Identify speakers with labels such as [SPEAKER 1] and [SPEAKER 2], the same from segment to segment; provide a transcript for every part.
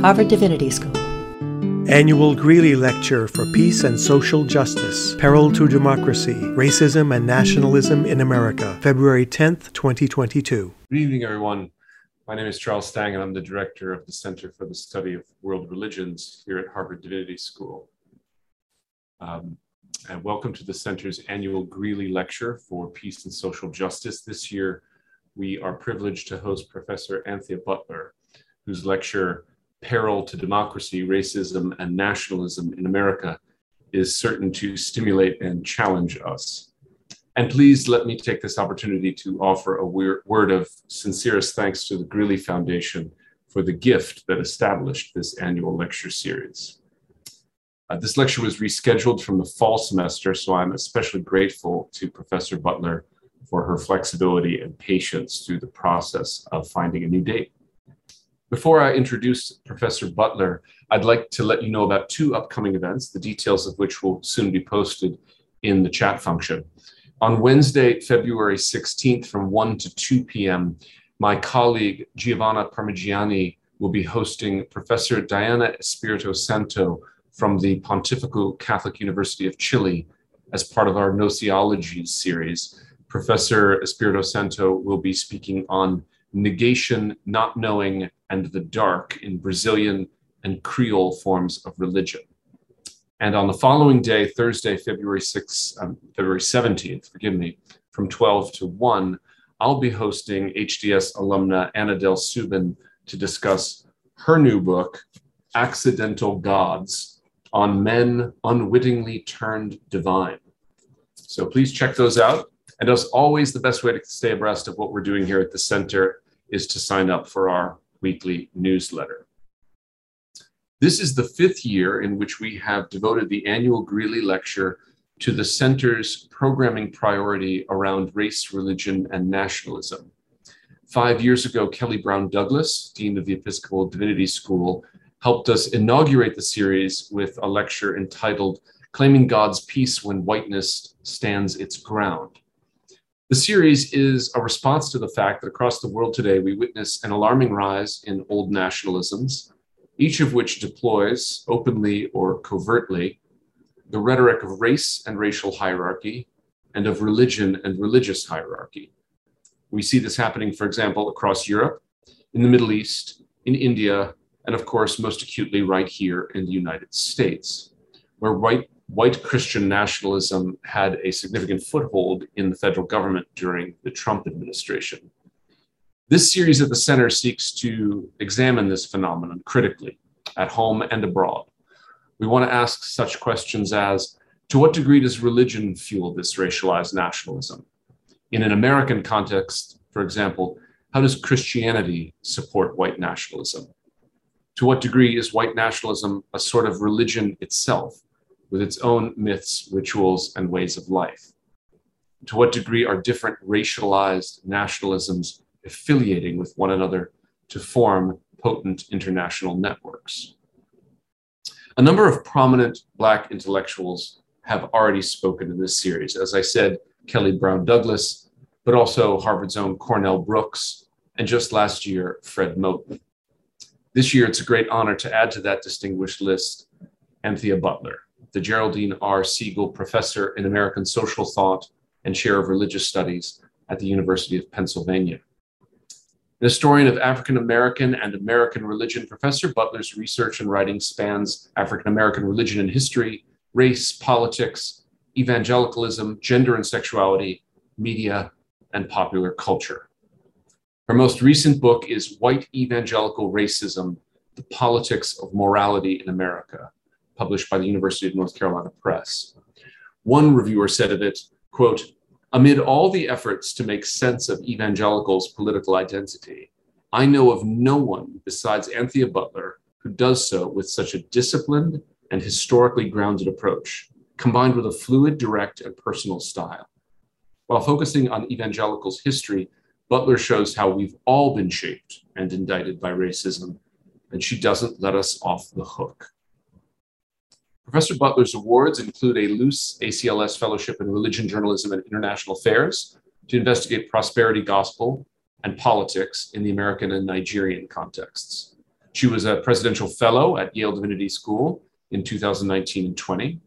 [SPEAKER 1] Harvard Divinity School.
[SPEAKER 2] Annual Greeley Lecture for Peace and Social Justice Peril to Democracy Racism and Nationalism in America, February 10th, 2022.
[SPEAKER 3] Good evening, everyone. My name is Charles Stang, and I'm the director of the Center for the Study of World Religions here at Harvard Divinity School. Um, and welcome to the center's annual Greeley Lecture for Peace and Social Justice. This year, we are privileged to host Professor Anthea Butler, whose lecture, Peril to Democracy, Racism, and Nationalism in America, is certain to stimulate and challenge us. And please let me take this opportunity to offer a word of sincerest thanks to the Greeley Foundation for the gift that established this annual lecture series. Uh, this lecture was rescheduled from the fall semester, so I'm especially grateful to Professor Butler for her flexibility and patience through the process of finding a new date. Before I introduce Professor Butler, I'd like to let you know about two upcoming events, the details of which will soon be posted in the chat function. On Wednesday, February 16th from 1 to 2 p.m., my colleague Giovanna Parmigiani will be hosting Professor Diana Espirito Santo from the Pontifical Catholic University of Chile as part of our Gnoseologies series Professor Espirito Santo will be speaking on negation, not knowing, and the dark in Brazilian and Creole forms of religion. And on the following day, Thursday, February 6th, um, February 17th, forgive me, from 12 to 1, I'll be hosting HDS alumna Anna Della Subin to discuss her new book, Accidental Gods, on men unwittingly turned divine. So please check those out. And as always, the best way to stay abreast of what we're doing here at the center is to sign up for our weekly newsletter. This is the fifth year in which we have devoted the annual Greeley Lecture to the center's programming priority around race, religion, and nationalism. Five years ago, Kelly Brown Douglas, Dean of the Episcopal Divinity School, helped us inaugurate the series with a lecture entitled Claiming God's Peace When Whiteness Stands Its Ground. The series is a response to the fact that across the world today, we witness an alarming rise in old nationalisms, each of which deploys, openly or covertly, the rhetoric of race and racial hierarchy and of religion and religious hierarchy. We see this happening, for example, across Europe, in the Middle East, in India, and of course, most acutely right here in the United States, where white white Christian nationalism had a significant foothold in the federal government during the Trump administration. This series at the center seeks to examine this phenomenon critically, at home and abroad. We want to ask such questions as To what degree does religion fuel this racialized nationalism? In an American context, for example, how does Christianity support white nationalism? To what degree is white nationalism a sort of religion itself? With its own myths, rituals, and ways of life? To what degree are different racialized nationalisms affiliating with one another to form potent international networks? A number of prominent Black intellectuals have already spoken in this series. As I said, Kelly Brown Douglas, but also Harvard's own Cornell Brooks, and just last year, Fred Moten. This year, it's a great honor to add to that distinguished list Anthea Butler the Geraldine R. Segal Professor in American Social Thought and Chair of Religious Studies at the University of Pennsylvania. An historian of African American and American religion, Professor Butler's research and writing spans African American religion and history, race, politics, evangelicalism, gender and sexuality, media, and popular culture. Her most recent book is White Evangelical Racism The Politics of Morality in America, published by the University of North Carolina Press. One reviewer said of it, quote, amid all the efforts to make sense of evangelicals' political identity, I know of no one besides Anthea Butler who does so with such a disciplined and historically grounded approach, combined with a fluid, direct, and personal style. While focusing on evangelicals' history, Butler shows how we've all been shaped and indicted by racism, and she doesn't let us off the hook. Professor Butler's awards include a Luce ACLS Fellowship in Religion, Journalism, and International Affairs to investigate prosperity gospel and politics in the American and Nigerian contexts. She was a presidential fellow at Yale Divinity School in 2019 and 20.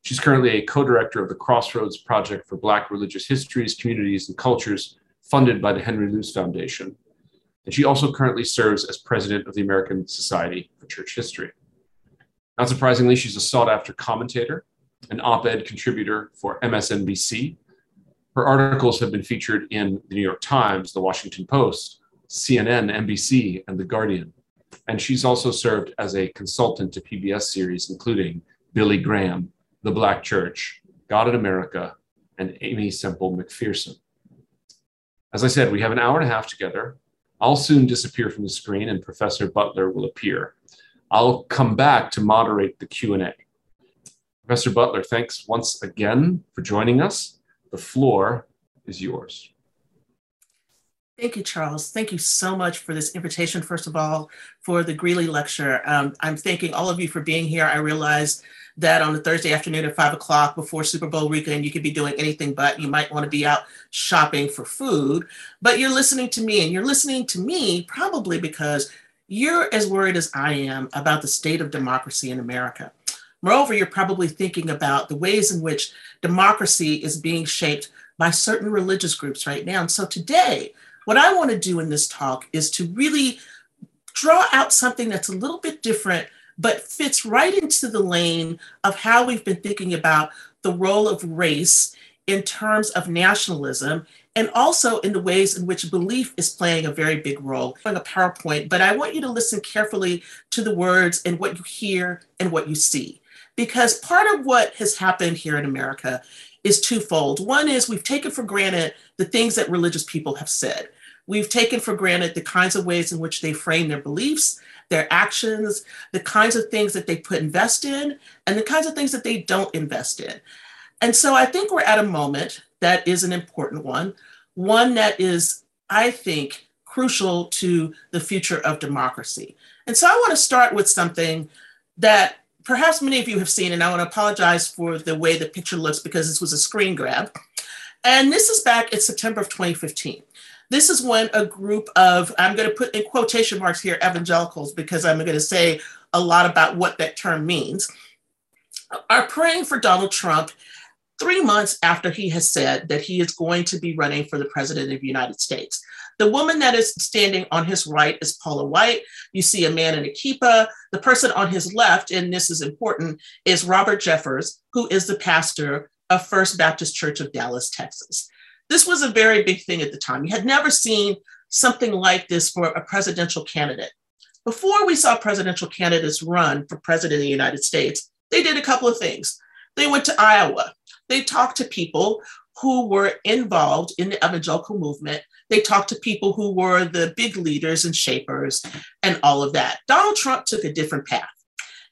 [SPEAKER 3] She's currently a co-director of the Crossroads Project for Black Religious Histories, Communities, and Cultures, funded by the Henry Luce Foundation. And she also currently serves as president of the American Society for Church History. Not surprisingly, she's a sought after commentator, an op ed contributor for MSNBC. Her articles have been featured in the New York Times, the Washington Post, CNN, NBC, and The Guardian. And she's also served as a consultant to PBS series, including Billy Graham, The Black Church, God in America, and Aimee Semple McPherson. As I said, we have an hour and a half together. I'll soon disappear from the screen and Professor Butler will appear. I'll come back to moderate the Q&A. Professor Butler, thanks once again for joining us. The floor is yours.
[SPEAKER 1] Thank you, Charles. Thank you so much for this invitation, first of all, for the Greeley Lecture. Um, I'm thanking all of you for being here. I realize that on a Thursday afternoon at five o'clock before Super Bowl weekend, you could be doing anything but you might want to be out shopping for food. But you're listening to me, and you're listening to me probably because you're as worried as I am about the state of democracy in America. Moreover, you're probably thinking about the ways in which democracy is being shaped by certain religious groups right now. And so today, what I want to do in this talk is to really draw out something that's a little bit different, but fits right into the lane of how we've been thinking about the role of race in terms of nationalism and also in the ways in which belief is playing a very big role. On a PowerPoint, but I want you to listen carefully to the words and what you hear and what you see. Because part of what has happened here in America is twofold. One is we've taken for granted the things that religious people have said. We've taken for granted the kinds of ways in which they frame their beliefs, their actions, the kinds of things that they put invest in, and the kinds of things that they don't invest in. And so I think we're at a moment that is an important one, one that is, I think, crucial to the future of democracy. And so I want to start with something that perhaps many of you have seen, and I want to apologize for the way the picture looks because this was a screen grab. And this is back in September of 2015. This is when a group of, I'm going to put in quotation marks here, evangelicals, because I'm going to say a lot about what that term means, are praying for Donald Trump three months after he has said that he is going to be running for the president of the United States. The woman that is standing on his right is Paula White. You see a man in a kippah. The person on his left, and this is important, is Robert Jeffress, who is the pastor of First Baptist Church of Dallas, Texas. This was a very big thing at the time. You had never seen something like this for a presidential candidate. Before we saw presidential candidates run for president of the United States, they did a couple of things. They went to Iowa. They talked to people who were involved in the evangelical movement. They talked to people who were the big leaders and shapers and all of that. Donald Trump took a different path.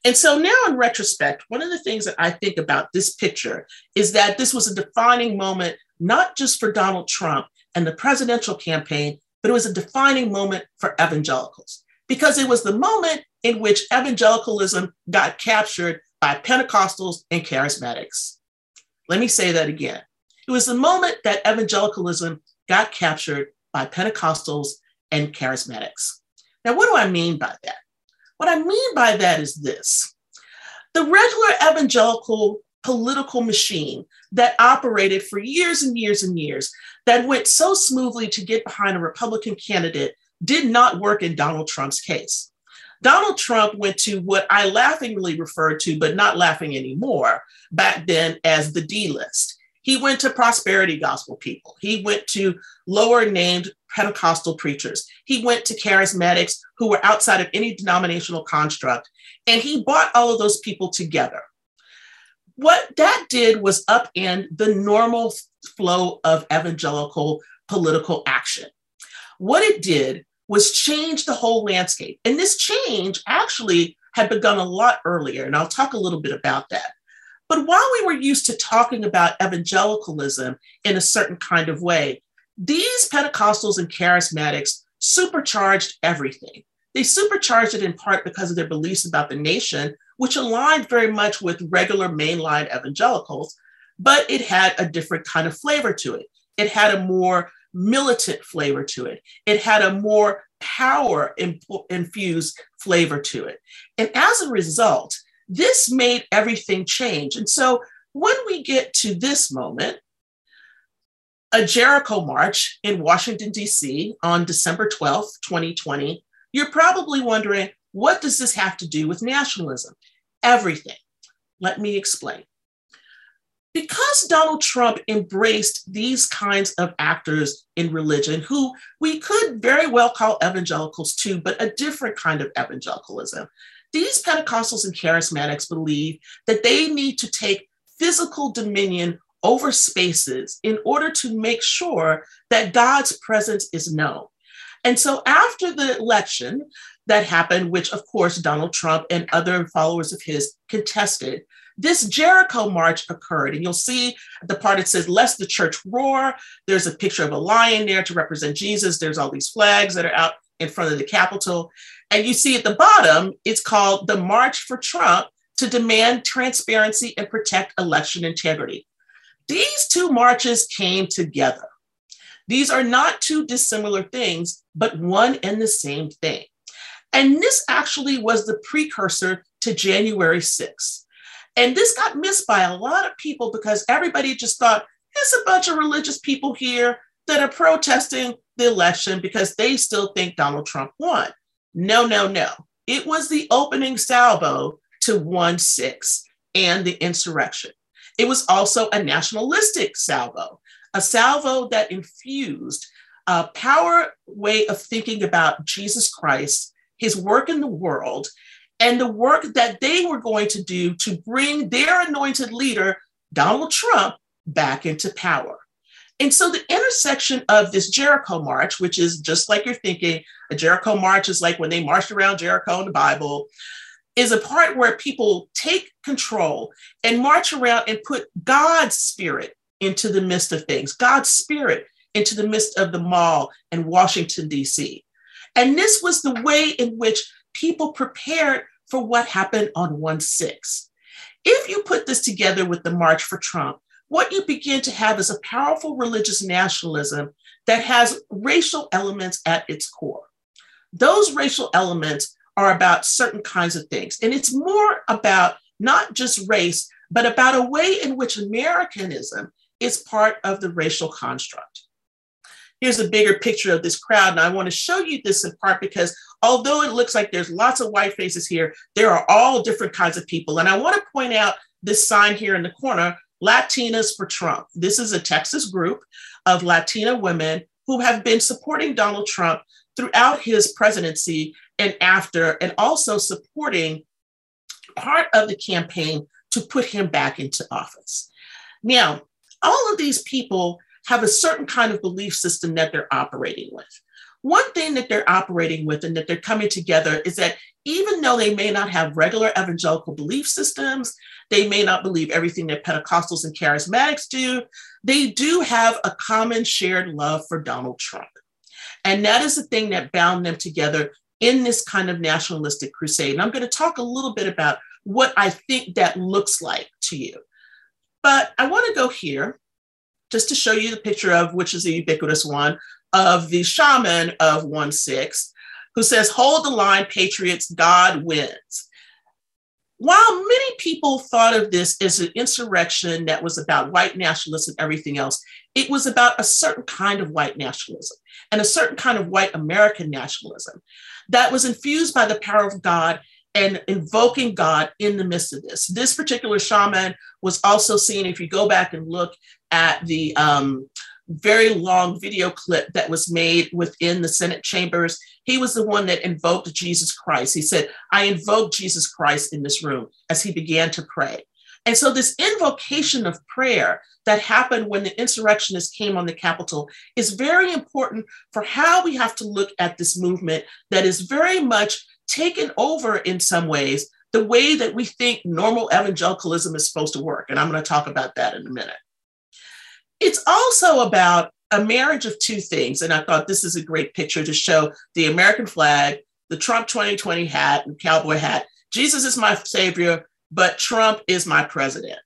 [SPEAKER 1] And so now, in retrospect, one of the things that I think about this picture is that this was a defining moment, not just for Donald Trump and the presidential campaign, but it was a defining moment for evangelicals because it was the moment in which evangelicalism got captured by Pentecostals and charismatics. Let me say that again. It was the moment that evangelicalism got captured by Pentecostals and charismatics. Now, what do I mean by that? What I mean by that is this the regular evangelical political machine that operated for years and years and years, that went so smoothly to get behind a Republican candidate, did not work in Donald Trump's case. Donald Trump went to what I laughingly referred to, but not laughing anymore, back then as the D list. He went to prosperity gospel people. He went to lower named Pentecostal preachers. He went to charismatics who were outside of any denominational construct, and he brought all of those people together. What that did was upend the normal flow of evangelical political action. What it did was change the whole landscape. And this change actually had begun a lot earlier, and I'll talk a little bit about that. But while we were used to talking about evangelicalism in a certain kind of way, these Pentecostals and charismatics supercharged everything. They supercharged it in part because of their beliefs about the nation, which aligned very much with regular mainline evangelicals, but it had a different kind of flavor to it. It had a more militant flavor to it. It had a more power infused flavor to it. And as a result, this made everything change. And so when we get to this moment, a Jericho March in Washington, D.C. on December 12th, 2020, you're probably wondering, what does this have to do with nationalism? Everything. Let me explain. Because Donald Trump embraced these kinds of actors in religion, who we could very well call evangelicals too, but a different kind of evangelicalism, these Pentecostals and charismatics believe that they need to take physical dominion over spaces in order to make sure that God's presence is known. And so after the election that happened, which of course Donald Trump and other followers of his contested, this Jericho march occurred. And you'll see the part it says, Lest the church roar. There's a picture of a lion there to represent Jesus. There's all these flags that are out in front of the Capitol. And you see at the bottom, it's called the March for Trump to demand transparency and protect election integrity. These two marches came together. These are not two dissimilar things, but one and the same thing. And this actually was the precursor to January 6th. And this got missed by a lot of people because everybody just thought it's a bunch of religious people here that are protesting the election because they still think Donald Trump won. No, no, no. It was the opening salvo to 1 6 and the insurrection. It was also a nationalistic salvo, a salvo that infused a power way of thinking about Jesus Christ, his work in the world, and the work that they were going to do to bring their anointed leader, Donald Trump, back into power. And so the intersection of this Jericho march, which is just like you're thinking, a Jericho march is like when they marched around Jericho in the Bible, is a part where people take control and march around and put God's spirit into the midst of things, God's spirit into the midst of the mall in Washington, D.C. And this was the way in which people prepared for what happened on 1 6. If you put this together with the March for Trump, what you begin to have is a powerful religious nationalism that has racial elements at its core. Those racial elements are about certain kinds of things. And it's more about not just race, but about a way in which Americanism is part of the racial construct. Here's a bigger picture of this crowd. And I want to show you this in part because although it looks like there's lots of white faces here, there are all different kinds of people. And I want to point out this sign here in the corner Latinas for Trump. This is a Texas group of Latina women who have been supporting Donald Trump throughout his presidency and after, and also supporting part of the campaign to put him back into office. Now, all of these people have a certain kind of belief system that they're operating with. One thing that they're operating with and that they're coming together is that even though they may not have regular evangelical belief systems, they may not believe everything that Pentecostals and charismatics do, they do have a common shared love for Donald Trump. And that is the thing that bound them together in this kind of nationalistic crusade. And I'm going to talk a little bit about what I think that looks like to you. But I want to go here just to show you the picture of which is the ubiquitous one of the shaman of 1 6 who says, Hold the line, patriots, God wins. While many people thought of this as an insurrection that was about white nationalism and everything else, it was about a certain kind of white nationalism and a certain kind of white American nationalism that was infused by the power of God and invoking God in the midst of this. This particular shaman was also seen, if you go back and look at the um, very long video clip that was made within the Senate chambers. He was the one that invoked Jesus Christ. He said, I invoke Jesus Christ in this room as he began to pray. And so, this invocation of prayer that happened when the insurrectionists came on the Capitol is very important for how we have to look at this movement that is very much taken over in some ways the way that we think normal evangelicalism is supposed to work. And I'm going to talk about that in a minute. It's also about a marriage of two things. And I thought this is a great picture to show the American flag, the Trump 2020 hat and cowboy hat. Jesus is my savior, but Trump is my president.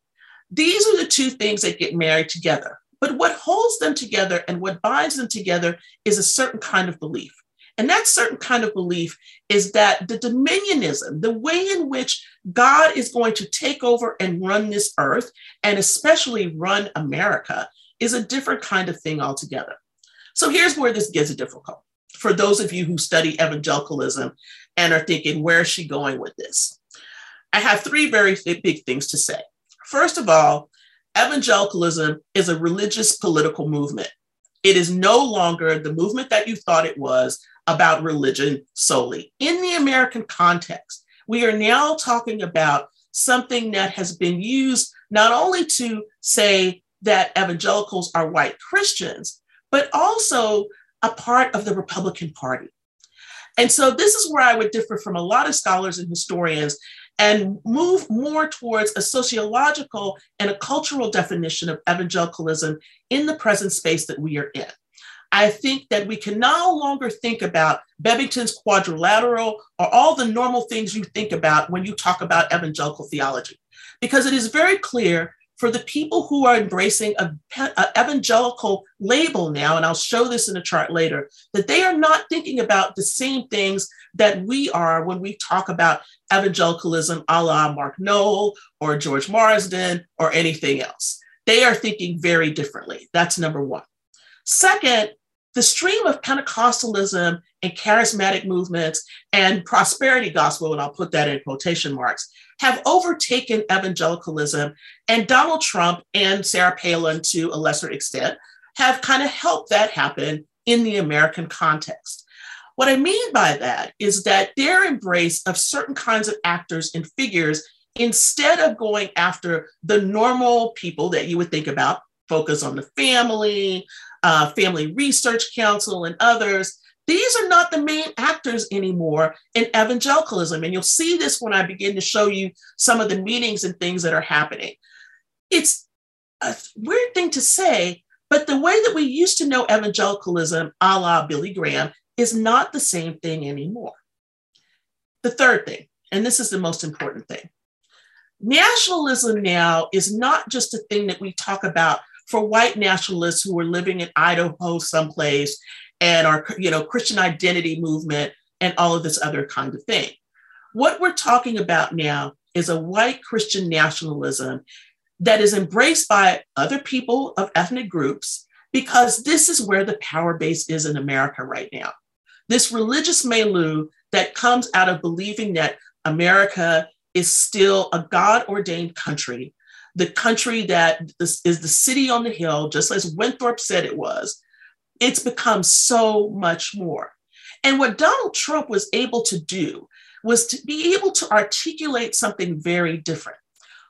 [SPEAKER 1] These are the two things that get married together. But what holds them together and what binds them together is a certain kind of belief. And that certain kind of belief is that the dominionism, the way in which God is going to take over and run this earth, and especially run America, is a different kind of thing altogether. So here's where this gets difficult for those of you who study evangelicalism and are thinking, where is she going with this? I have three very big things to say. First of all, evangelicalism is a religious political movement. It is no longer the movement that you thought it was about religion solely. In the American context, we are now talking about something that has been used not only to say that evangelicals are white Christians, but also a part of the Republican Party. And so this is where I would differ from a lot of scholars and historians and move more towards a sociological and a cultural definition of evangelicalism in the present space that we are in. I think that we can no longer think about Bebbington's quadrilateral or all the normal things you think about when you talk about evangelical theology, because it is very clear for the people who are embracing a, a, evangelical label now, and I'll show this in a chart later, that they are not thinking about the same things that we are when we talk about evangelicalism a la Mark Noll or George Marsden or anything else. They are thinking very differently. That's number one. Second, the stream of Pentecostalism and charismatic movements and prosperity gospel, and I'll put that in quotation marks, have overtaken evangelicalism. And Donald Trump and Sarah Palin, to a lesser extent, have kind of helped that happen in the American context. What I mean by that is that their embrace of certain kinds of actors and figures, instead of going after the normal people that you would think about, focus on the family, uh, Family Research Council, and others. These are not the main actors anymore in evangelicalism. And you'll see this when I begin to show you some of the meetings and things that are happening. It's a weird thing to say, but the way that we used to know evangelicalism, a la Billy Graham, is not the same thing anymore. The third thing, and this is the most important thing nationalism now is not just a thing that we talk about for white nationalists who are living in Idaho someplace and our you know, Christian identity movement and all of this other kind of thing. What we're talking about now is a white Christian nationalism that is embraced by other people of ethnic groups because this is where the power base is in America right now. This religious milieu that comes out of believing that America is still a God ordained country the country that is the city on the hill, just as Winthrop said it was, it's become so much more. And what Donald Trump was able to do was to be able to articulate something very different.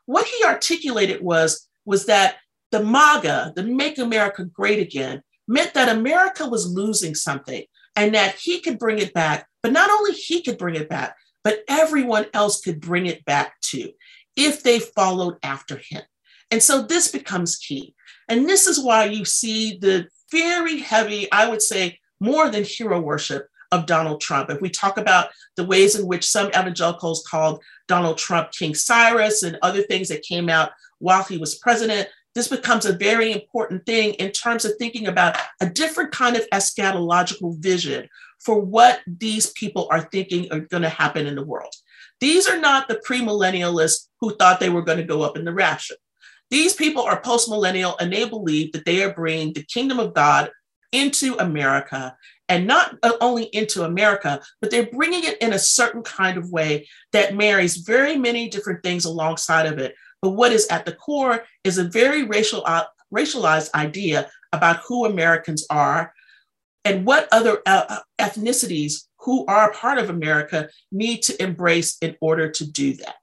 [SPEAKER 1] What he articulated was, was that the MAGA, the Make America Great Again, meant that America was losing something and that he could bring it back. But not only he could bring it back, but everyone else could bring it back too if they followed after him. And so this becomes key. And this is why you see the very heavy, I would say, more than hero worship of Donald Trump. If we talk about the ways in which some evangelicals called Donald Trump King Cyrus and other things that came out while he was president, this becomes a very important thing in terms of thinking about a different kind of eschatological vision for what these people are thinking are going to happen in the world. These are not the premillennialists who thought they were going to go up in the rapture. These people are postmillennial and they believe that they are bringing the kingdom of God into America and not only into America, but they're bringing it in a certain kind of way that marries very many different things alongside of it. But what is at the core is a very racial, uh, racialized idea about who Americans are and what other uh, ethnicities who are part of America need to embrace in order to do that.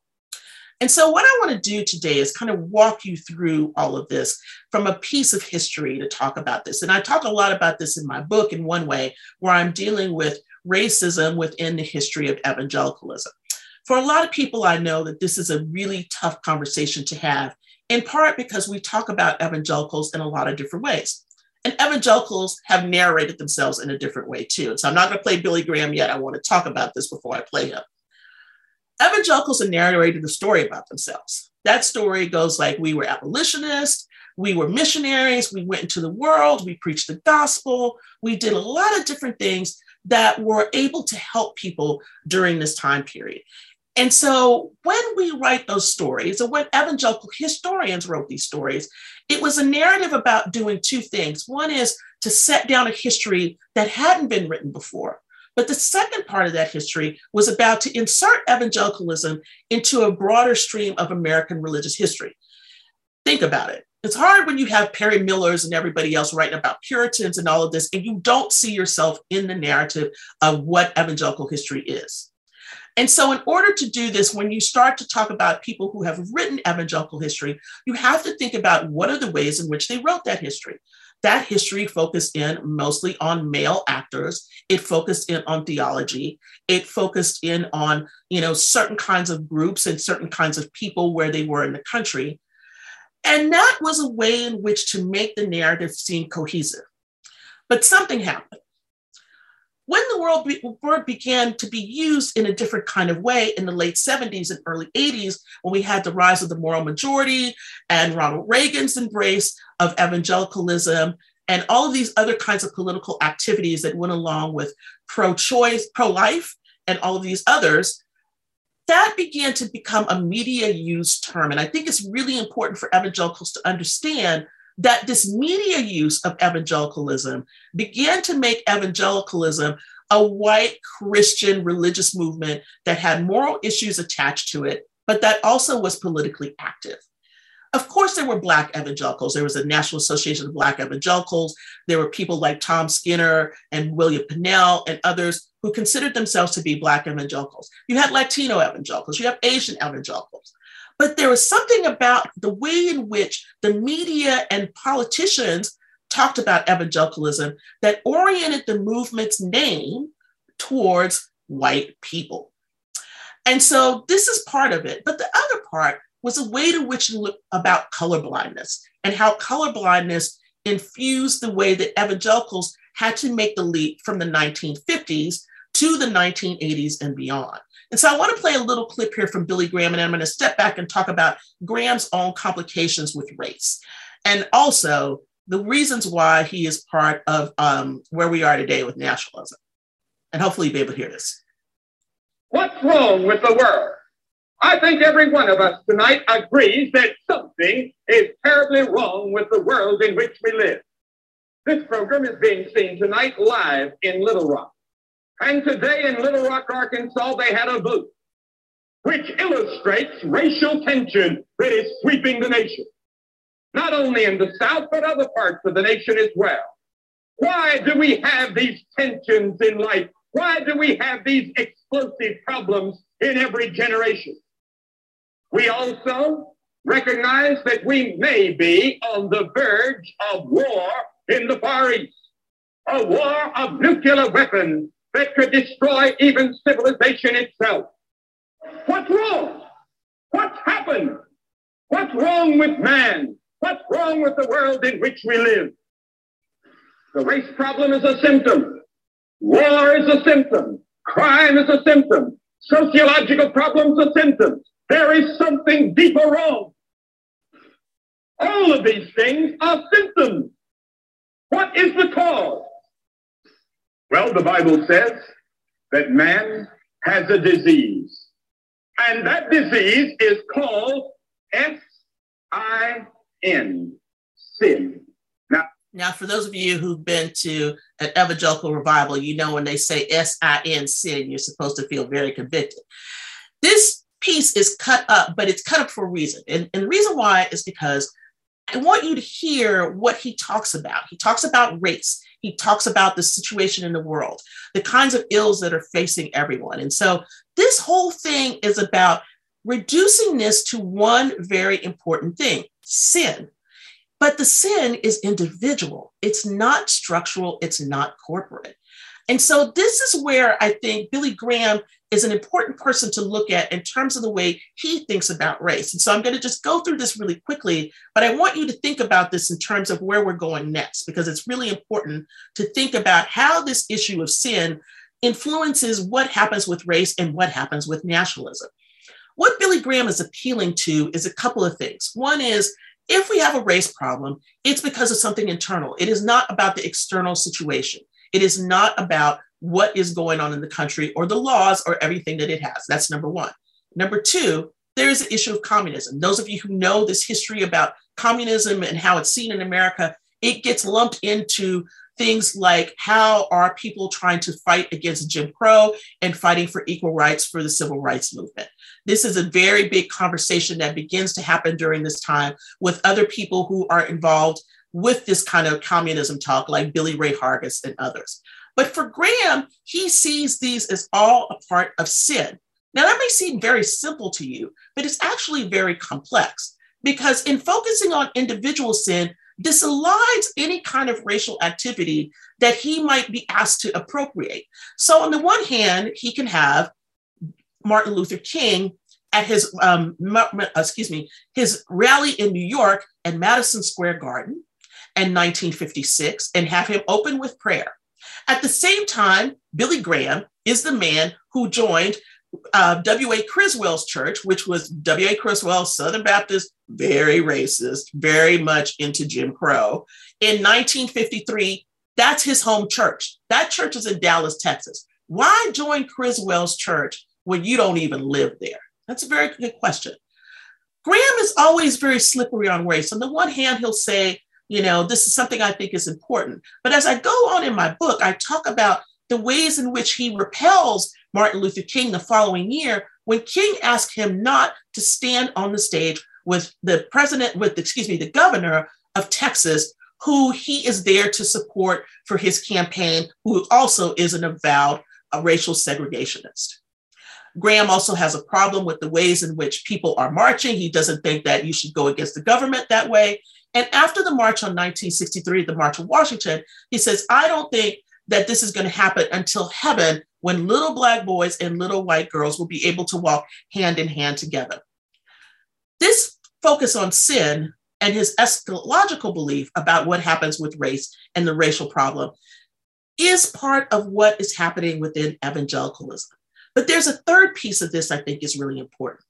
[SPEAKER 1] And so, what I want to do today is kind of walk you through all of this from a piece of history to talk about this. And I talk a lot about this in my book in one way, where I'm dealing with racism within the history of evangelicalism. For a lot of people, I know that this is a really tough conversation to have, in part because we talk about evangelicals in a lot of different ways. And evangelicals have narrated themselves in a different way too. so I'm not going to play Billy Graham yet. I want to talk about this before I play him. Evangelicals have narrated a story about themselves. That story goes like we were abolitionists, We were missionaries. We went into the world. We preached the gospel. We did a lot of different things that were able to help people during this time period. And so when we write those stories, and when evangelical historians wrote these stories, it was a narrative about doing two things. One is to set down a history that hadn't been written before. But the second part of that history was about to insert evangelicalism into a broader stream of American religious history. Think about it. It's hard when you have Perry Millers and everybody else writing about Puritans and all of this, and you don't see yourself in the narrative of what evangelical history is. And so, in order to do this, when you start to talk about people who have written evangelical history, you have to think about what are the ways in which they wrote that history. That history focused in mostly on male actors. It focused in on theology. It focused in on, you know, certain kinds of groups and certain kinds of people where they were in the country. And that was a way in which to make the narrative seem cohesive. But something happened when the world be, word began to be used in a different kind of way in the late 70s and early 80s, when we had the rise of the moral majority and Ronald Reagan's embrace of evangelicalism and all of these other kinds of political activities that went along with pro choice, pro life, and all of these others, that began to become a media used term. And I think it's really important for evangelicals to understand that this media use of evangelicalism began to make evangelicalism a white Christian religious movement that had moral issues attached to it, but that also was politically active. Of course, there were Black evangelicals. There was a National Association of Black Evangelicals. There were people like Tom Skinner and William Pannell and others who considered themselves to be Black evangelicals. You had Latino evangelicals, you have Asian evangelicals. But there was something about the way in which the media and politicians talked about evangelicalism that oriented the movement's name towards white people. And so this is part of it. But the other part was a way to which look about colorblindness and how colorblindness infused the way that evangelicals had to make the leap from the 1950s to the 1980s and beyond. And so I want to play a little clip here from Billy Graham, and I'm going to step back and talk about Graham's own complications with race. And also the reasons why he is part of um, where we are today with nationalism. And hopefully you'll be able to hear this.
[SPEAKER 4] What's wrong with the world? I think every one of us tonight agrees that something is terribly wrong with the world in which we live. This program is being seen tonight live in Little Rock. And today in Little Rock, Arkansas, they had a vote which illustrates racial tension that is sweeping the nation, not only in the South, but other parts of the nation as well. Why do we have these tensions in life? Why do we have these explosive problems in every generation? We also recognize that we may be on the verge of war in the Far East, a war of nuclear weapons that could destroy even civilization itself. What's wrong? What's happened? What's wrong with man? What's wrong with the world in which we live? The race problem is a symptom. War is a symptom. Crime is a symptom. Sociological problems are symptoms. There is something deeper wrong. All of these things are symptoms. What is the cause? Well, the Bible says that man has a disease, and that disease is called S I N, sin.
[SPEAKER 1] Now, now, for those of you who've been to an evangelical revival, you know when they say S I N, sin, you're supposed to feel very convicted. This piece is cut up, but it's cut up for a reason. And, and the reason why is because I want you to hear what he talks about. He talks about race. He talks about the situation in the world, the kinds of ills that are facing everyone. And so this whole thing is about reducing this to one very important thing sin. But the sin is individual, it's not structural, it's not corporate. And so this is where I think Billy Graham is an important person to look at in terms of the way he thinks about race. And so I'm going to just go through this really quickly, but I want you to think about this in terms of where we're going next, because it's really important to think about how this issue of sin influences what happens with race and what happens with nationalism. What Billy Graham is appealing to is a couple of things. One is if we have a race problem, it's because of something internal. It is not about the external situation. It is not about what is going on in the country or the laws or everything that it has. That's number one. Number two, there is an issue of communism. Those of you who know this history about communism and how it's seen in America, it gets lumped into things like how are people trying to fight against Jim Crow and fighting for equal rights for the civil rights movement. This is a very big conversation that begins to happen during this time with other people who are involved with this kind of communism talk, like Billy Ray Hargis and others. But for Graham, he sees these as all a part of sin. Now, that may seem very simple to you, but it's actually very complex because in focusing on individual sin, disaligns any kind of racial activity that he might be asked to appropriate. So, on the one hand, he can have Martin Luther King at his um, excuse me his rally in New York at Madison Square Garden in 1956 and have him open with prayer. At the same time, Billy Graham is the man who joined uh, W.A. Criswell's church, which was W.A. Criswell, Southern Baptist, very racist, very much into Jim Crow. In 1953, that's his home church. That church is in Dallas, Texas. Why join Criswell's church when you don't even live there? That's a very good question. Graham is always very slippery on race. On the one hand, he'll say, you know, this is something I think is important. But as I go on in my book, I talk about the ways in which he repels Martin Luther King the following year when King asked him not to stand on the stage with the president, with, excuse me, the governor of Texas, who he is there to support for his campaign, who also is an avowed racial segregationist. Graham also has a problem with the ways in which people are marching. He doesn't think that you should go against the government that way. And after the march on 1963, the March of Washington, he says, I don't think that this is going to happen until heaven when little black boys and little white girls will be able to walk hand in hand together. This focus on sin and his eschatological belief about what happens with race and the racial problem is part of what is happening within evangelicalism. But there's a third piece of this I think is really important.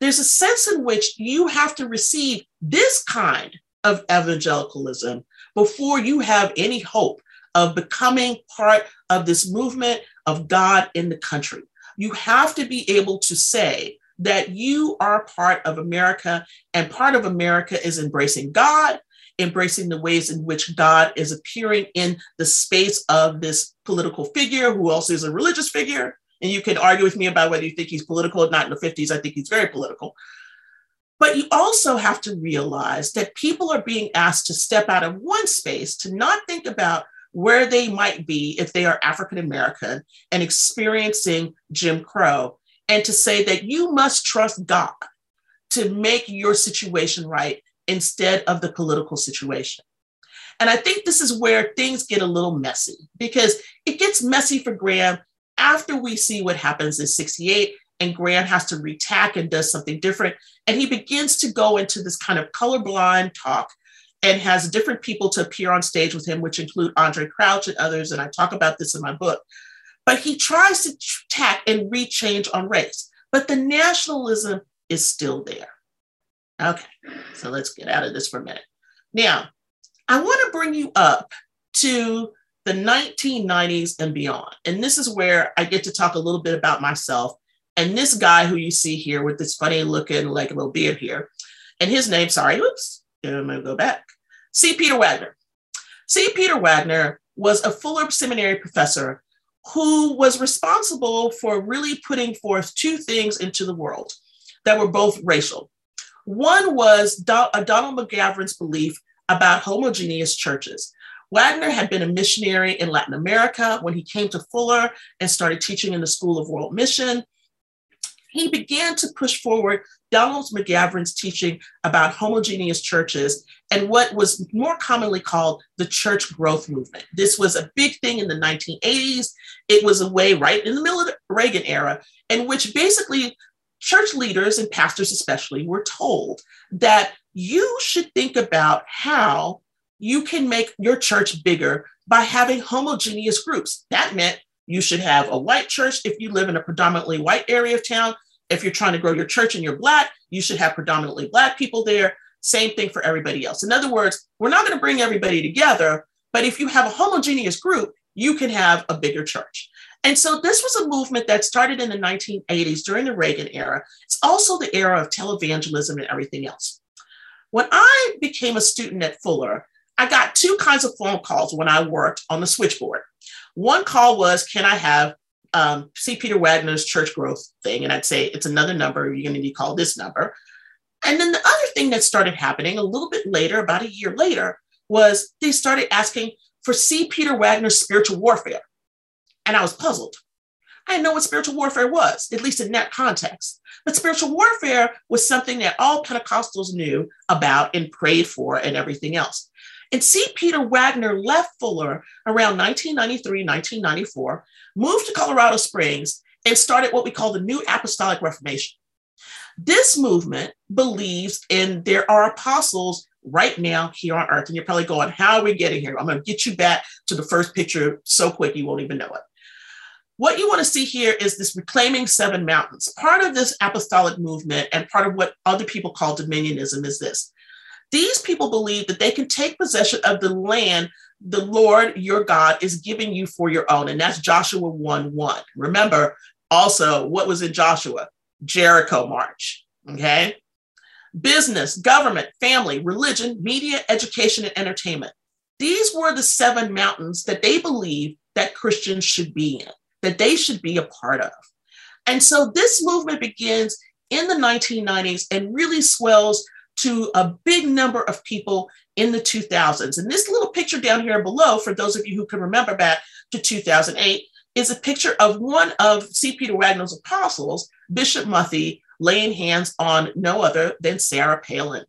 [SPEAKER 1] There's a sense in which you have to receive this kind of evangelicalism before you have any hope of becoming part of this movement of God in the country. You have to be able to say that you are part of America, and part of America is embracing God, embracing the ways in which God is appearing in the space of this political figure who also is a religious figure. And you can argue with me about whether you think he's political or not in the 50s. I think he's very political. But you also have to realize that people are being asked to step out of one space to not think about where they might be if they are African American and experiencing Jim Crow, and to say that you must trust God to make your situation right instead of the political situation. And I think this is where things get a little messy because it gets messy for Graham after we see what happens in 68 and Graham has to retack and does something different. And he begins to go into this kind of colorblind talk and has different people to appear on stage with him, which include Andraé Crouch and others. And I talk about this in my book. But he tries to tack and rechange on race, but the nationalism is still there. Okay, so let's get out of this for a minute. Now, I want to bring you up to the 1990s and beyond. And this is where I get to talk a little bit about myself. And this guy who you see here with this funny looking, like a little beard here, and his name, sorry, oops, I'm to go back. C. Peter Wagner. C. Peter Wagner was a Fuller Seminary professor who was responsible for really putting forth two things into the world that were both racial. One was Donald McGavran's belief about homogeneous churches. Wagner had been a missionary in Latin America when he came to Fuller and started teaching in the School of World Mission he began to push forward Donald McGavran's teaching about homogeneous churches and what was more commonly called the church growth movement. This was a big thing in the 1980s. It was a way right in the middle of the Reagan era in which basically church leaders and pastors, especially, were told that you should think about how you can make your church bigger by having homogeneous groups. That meant you should have a white church if you live in a predominantly white area of town. If you're trying to grow your church and you're Black, you should have predominantly Black people there. same thing for everybody else. In other words, we're not going to bring everybody together, but if you have a homogeneous group, you can have a bigger church. And so this was a movement that started in the 1980s during the Reagan era. It's also the era of televangelism and everything else. When I became a student at Fuller, I got two kinds of phone calls when I worked on the switchboard. One call was, Can I have um, C. Peter Wagner's church growth thing? And I'd say, It's another number. You're going to need to call this number. And then the other thing that started happening a little bit later, about a year later, was they started asking for C. Peter Wagner's spiritual warfare. And I was puzzled. I didn't know what spiritual warfare was, at least in that context. But spiritual warfare was something that all Pentecostals knew about and prayed for and everything else. And C. Peter Wagner left Fuller around 1993, 1994, moved to Colorado Springs, and started what we call the New Apostolic Reformation. This movement believes in there are apostles right now here on earth. And you're probably going, How are we getting here? I'm going to get you back to the first picture so quick you won't even know it. What you want to see here is this reclaiming seven mountains. Part of this apostolic movement and part of what other people call dominionism is this. These people believe that they can take possession of the land the Lord your God is giving you for your own. And that's Joshua 1 1. Remember also what was in Joshua? Jericho March. Okay. Business, government, family, religion, media, education, and entertainment. These were the seven mountains that they believe that Christians should be in that they should be a part of. And so this movement begins in the 1990s and really swells to a big number of people in the 2000s. And this little picture down here below, for those of you who can remember back to 2008, is a picture of one of C. Peter Wagner's apostles, Bishop Muthee, laying hands on no other than Sarah Palin.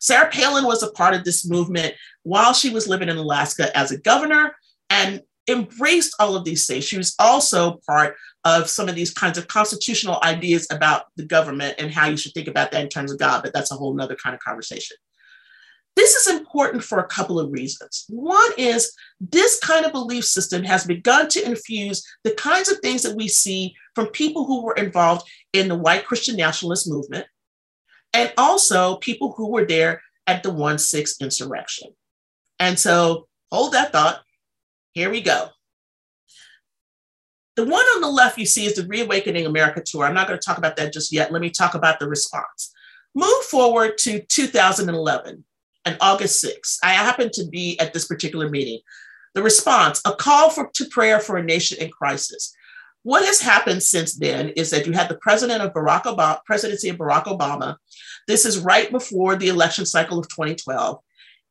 [SPEAKER 1] Sarah Palin was a part of this movement while she was living in Alaska as a governor. And embraced all of these things. She was also part of some of these kinds of constitutional ideas about the government and how you should think about that in terms of God, but that's a whole nother kind of conversation. This is important for a couple of reasons. One is this kind of belief system has begun to infuse the kinds of things that we see from people who were involved in the white Christian nationalist movement, and also people who were there at the 1 6 insurrection. And so hold that thought here we go. The one on the left you see is the Reawakening America Tour. I'm not going to talk about that just yet. Let me talk about the response. Move forward to 2011 and August 6th. I happened to be at this particular meeting. The response, a call for, to prayer for a nation in crisis. What has happened since then is that you had the president of Barack Obama, presidency of Barack Obama. This is right before the election cycle of 2012.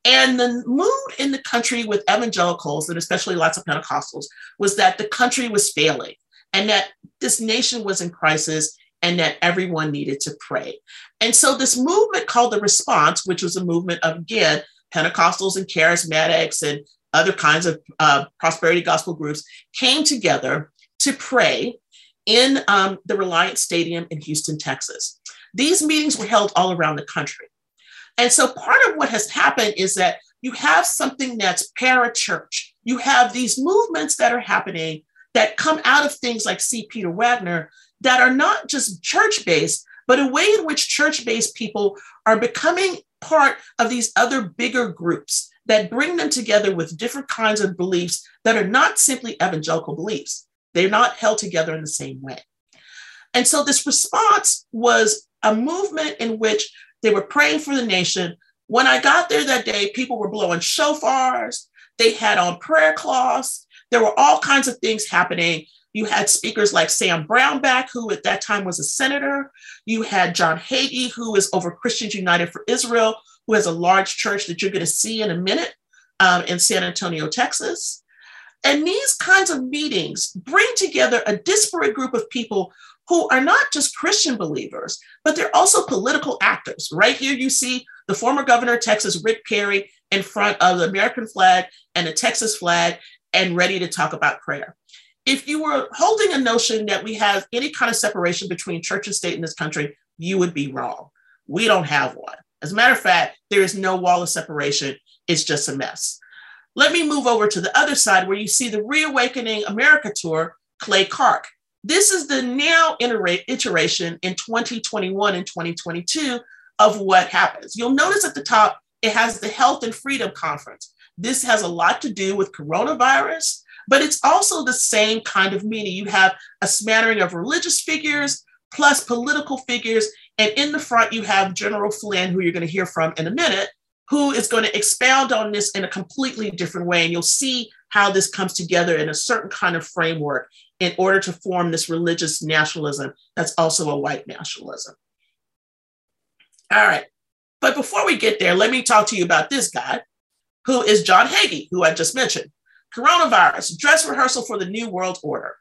[SPEAKER 1] And the mood in the country with evangelicals, and especially lots of Pentecostals, was that the country was failing and that this nation was in crisis and that everyone needed to pray. And so this movement called the Response, which was a movement of, again, Pentecostals and charismatics and other kinds of uh, prosperity gospel groups, came together to pray in um, the Reliant Stadium in Houston, Texas. These meetings were held all around the country. And so part of what has happened is that you have something that's parachurch. You have these movements that are happening that come out of things like C. Peter Wagner that are not just church based, but a way in which church based people are becoming part of these other bigger groups that bring them together with different kinds of beliefs that are not simply evangelical beliefs. They're not held together in the same way. And so this response was a movement in which they were praying for the nation. When I got there that day, people were blowing shofars. They had on prayer cloths. There were all kinds of things happening. You had speakers like Sam Brownback, who at that time was a senator. You had John Hagee, who is over Christians United for Israel, who has a large church that you're going to see in a minute um, in San Antonio, Texas. And these kinds of meetings bring together a disparate group of people who are not just Christian believers, but they're also political actors. Right here, you see the former governor of Texas, Rick Perry, in front of the American flag and the Texas flag and ready to talk about prayer. If you were holding a notion that we have any kind of separation between church and state in this country, you would be wrong. We don't have one. As a matter of fact, there is no wall of separation. It's just a mess. Let me move over to the other side where you see the Reawakening America tour, Clay Clark. This is the now iteration in 2021 and 2022 of what happens. You'll notice at the top, it has the Health and Freedom Conference. This has a lot to do with coronavirus, but it's also the same kind of meeting. You have a smattering of religious figures plus political figures. And in the front, you have General Flynn, who you're going to hear from in a minute, who is going to expound on this in a completely different way. And you'll see how this comes together in a certain kind of framework in order to form this religious nationalism that's also a white nationalism. All right. But before we get there, let me talk to you about this guy, who is John Hagee, who I just mentioned. Coronavirus, dress rehearsal for the New World Order.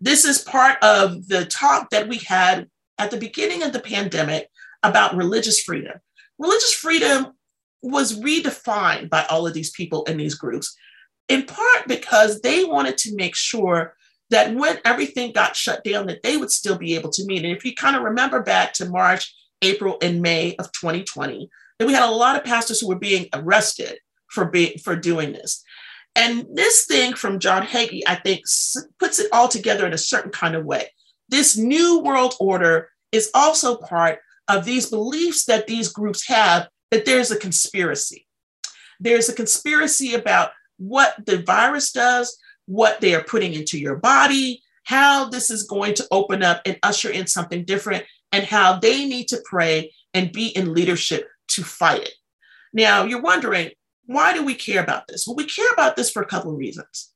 [SPEAKER 1] This is part of the talk that we had at the beginning of the pandemic about religious freedom. Religious freedom was redefined by all of these people in these groups, in part because they wanted to make sure that when everything got shut down, that they would still be able to meet. And if you kind of remember back to March, April, and May of 2020, that we had a lot of pastors who were being arrested for being for doing this. And this thing from John Hagee, I think, puts it all together in a certain kind of way. This new world order is also part of these beliefs that these groups have that there's a conspiracy. There's a conspiracy about what the virus does, what they are putting into your body, how this is going to open up and usher in something different, and how they need to pray and be in leadership to fight it. Now, you're wondering, why do we care about this? Well, we care about this for a couple of reasons.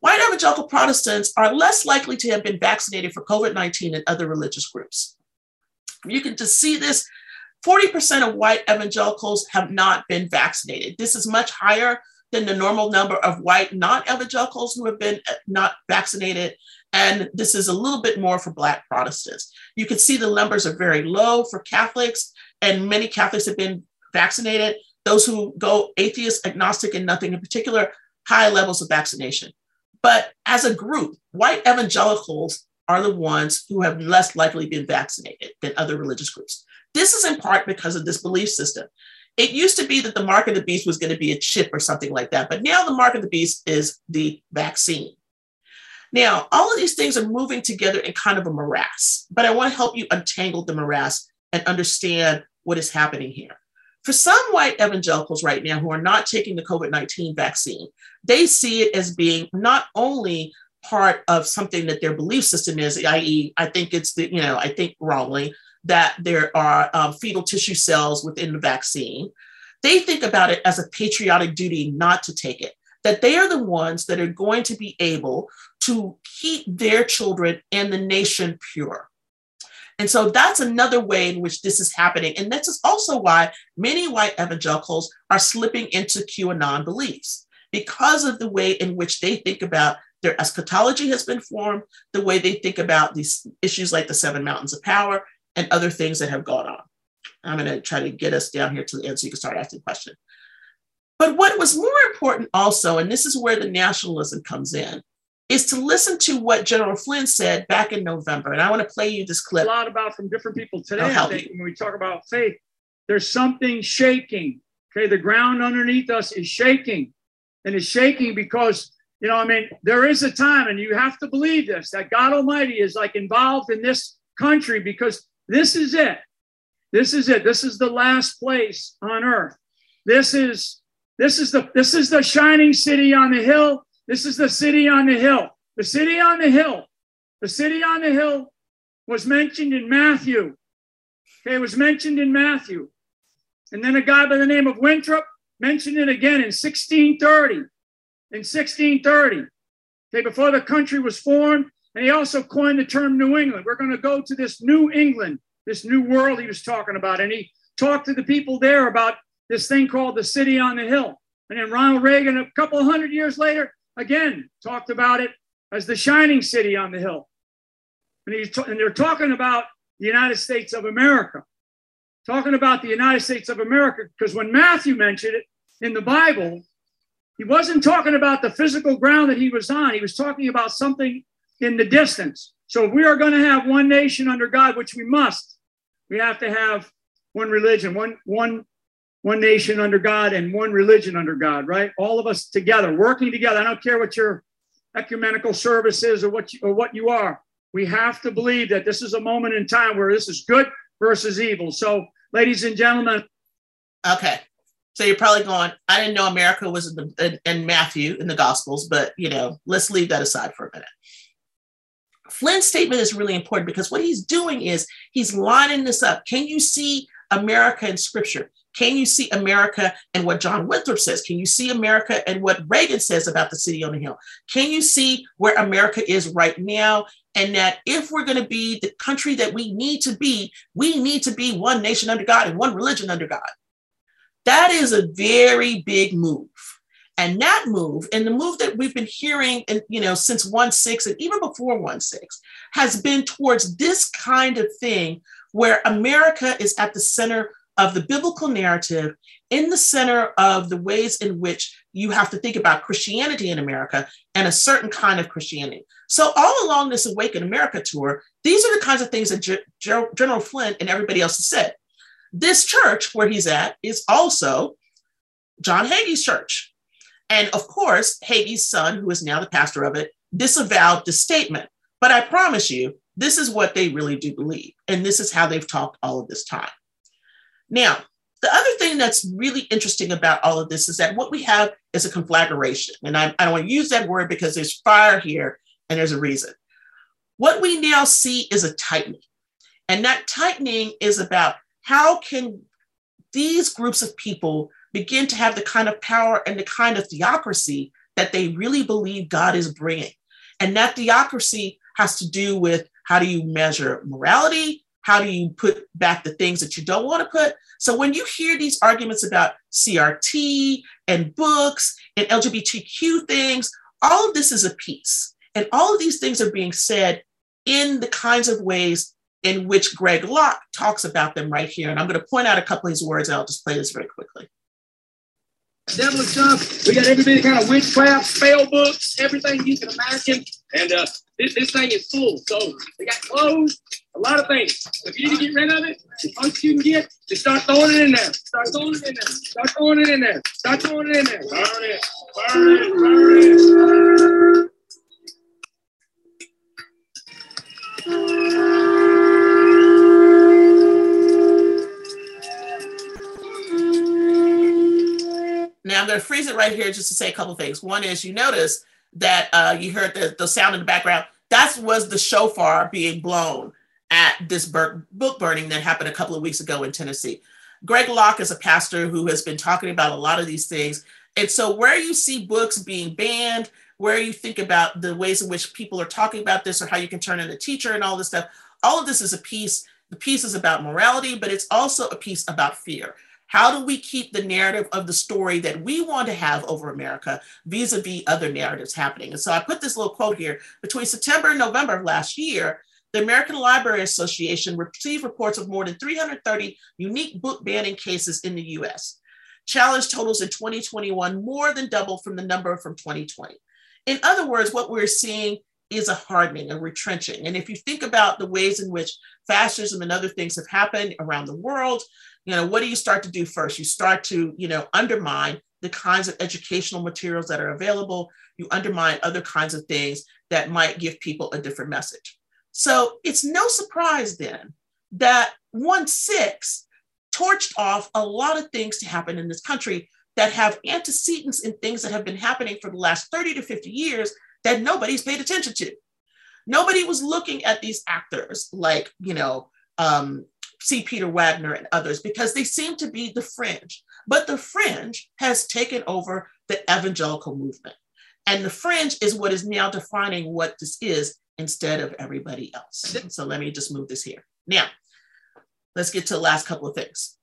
[SPEAKER 1] White evangelical Protestants are less likely to have been vaccinated for COVID 19 than other religious groups. You can just see this 40% of white evangelicals have not been vaccinated. This is much higher than the normal number of white non evangelicals who have been uh, not vaccinated. And this is a little bit more for Black Protestants. You can see the numbers are very low for Catholics, and many Catholics have been vaccinated. Those who go atheist, agnostic, and nothing in particular, high levels of vaccination. But as a group, white evangelicals are the ones who have less likely been vaccinated than other religious groups. This is in part because of this belief system. It used to be that the mark of the beast was going to be a chip or something like that, but now the mark of the beast is the vaccine. Now, all of these things are moving together in kind of a morass, but I want to help you untangle the morass and understand what is happening here. For some white evangelicals right now who are not taking the COVID 19 vaccine, they see it as being not only part of something that their belief system is, i.e., I think it's the, you know, I think wrongly that there are um, fetal tissue cells within the vaccine. They think about it as a patriotic duty not to take it, that they are the ones that are going to be able to keep their children and the nation pure. And so that's another way in which this is happening. And this is also why many white evangelicals are slipping into QAnon beliefs because of the way in which they think about their eschatology has been formed, the way they think about these issues like the seven mountains of power and other things that have gone on. I'm going to try to get us down here to the end so you can start asking questions. But what was more important also, and this is where the nationalism comes in, is to listen to what General Flynn said back in November. And I want to play you this clip.
[SPEAKER 5] A lot about from different people today. I think, when we talk about faith, there's something shaking. Okay, the ground underneath us is shaking, and it's shaking because you know, I mean, there is a time, and you have to believe this that God Almighty is like involved in this country because this is it. This is it. This is the last place on earth. This is this is the this is the shining city on the hill this is the city on the hill. The city on the hill. The city on the hill was mentioned in Matthew. Okay, it was mentioned in Matthew. And then a guy by the name of Winthrop mentioned it again in 1630. In 1630. Okay, before the country was formed. And he also coined the term New England. We're going to go to this New England, this new world he was talking about. And he talked to the people there about this thing called the city on the hill. And then Ronald Reagan, a couple hundred years later, again talked about it as the shining city on the hill. And, he's and they're talking about the United States of America, talking about the United States of America, because when Matthew mentioned it in the Bible, he wasn't talking about the physical ground that he was on. He was talking about something in the distance. So if we are going to have one nation under God, which we must, we have to have one religion, one, one one nation under God and one religion under God, right? All of us together, working together. I don't care what your ecumenical service is or what you, or what you are. We have to believe that this is a moment in time where this is good versus evil. So ladies and gentlemen.
[SPEAKER 1] Okay. So you're probably going, I didn't know America was in, the, in, in Matthew in the Gospels, but you know, let's leave that aside for a minute. Flynn's statement is really important because what he's doing is he's lining this up. Can you see America in scripture? Can you see America and what John Winthrop says? Can you see America and what Reagan says about the city on the hill? Can you see where America is right now? And that if we're going to be the country that we need to be, we need to be one nation under God and one religion under God. That is a very big move. And that move, and the move that we've been hearing, and you know, since 1-6 and even before 1-6, has been towards this kind of thing where America is at the center of the biblical narrative, in the center of the ways in which you have to think about Christianity in America and a certain kind of Christianity. So, all along this Awaken America tour, these are the kinds of things that G- G- General Flynn and everybody else has said. This church where he's at is also John Hagee's church. And of course, Hagee's son, who is now the pastor of it, disavowed the statement. But I promise you, this is what they really do believe. And this is how they've talked all of this time. Now, the other thing that's really interesting about all of this is that what we have is a conflagration. And I, I don't want to use that word because there's fire here and there's a reason. What we now see is a tightening. And that tightening is about how can these groups of people begin to have the kind of power and the kind of theocracy that they really believe God is bringing. And that theocracy has to do with how do you measure morality? How do you put back the things that you don't want to put? So when you hear these arguments about CRT and books and LGBTQ things, all of this is a piece. And all of these things are being said in the kinds of ways in which Greg Locke talks about them right here. And I'm going to point out a couple of his words, and I'll just play this very quickly.
[SPEAKER 6] Devil stuff. We got every kind of witchcraft, spell books, everything you can imagine. And uh, this, this thing is full. So we got clothes, a lot of things. If you need to get rid of it, the most you can get, just start throwing it in there. Start throwing it in there. Start throwing it in there. Start throwing it in there. Burn it. Burn it. Burn it.
[SPEAKER 1] Now I'm going to freeze it right here just to say a couple things. One is you notice that uh, you heard the, the sound in the background. That was the shofar being blown at this book burning that happened a couple of weeks ago in Tennessee. Greg Locke is a pastor who has been talking about a lot of these things. And so, where you see books being banned, where you think about the ways in which people are talking about this or how you can turn in a teacher and all this stuff, all of this is a piece. The piece is about morality, but it's also a piece about fear. How do we keep the narrative of the story that we want to have over America vis a vis other narratives happening? And so I put this little quote here between September and November of last year. The American Library Association received reports of more than 330 unique book banning cases in the US. Challenge totals in 2021 more than doubled from the number from 2020. In other words, what we're seeing is a hardening, a retrenching. And if you think about the ways in which fascism and other things have happened around the world, you know, what do you start to do first? You start to, you know, undermine the kinds of educational materials that are available. You undermine other kinds of things that might give people a different message. So it's no surprise then that 1 6 torched off a lot of things to happen in this country that have antecedents in things that have been happening for the last 30 to 50 years that nobody's paid attention to. Nobody was looking at these actors like, you know, um, C. Peter Wagner and others because they seem to be the fringe. But the fringe has taken over the evangelical movement. And the fringe is what is now defining what this is instead of everybody else. So let me just move this here. Now, let's get to the last couple of things.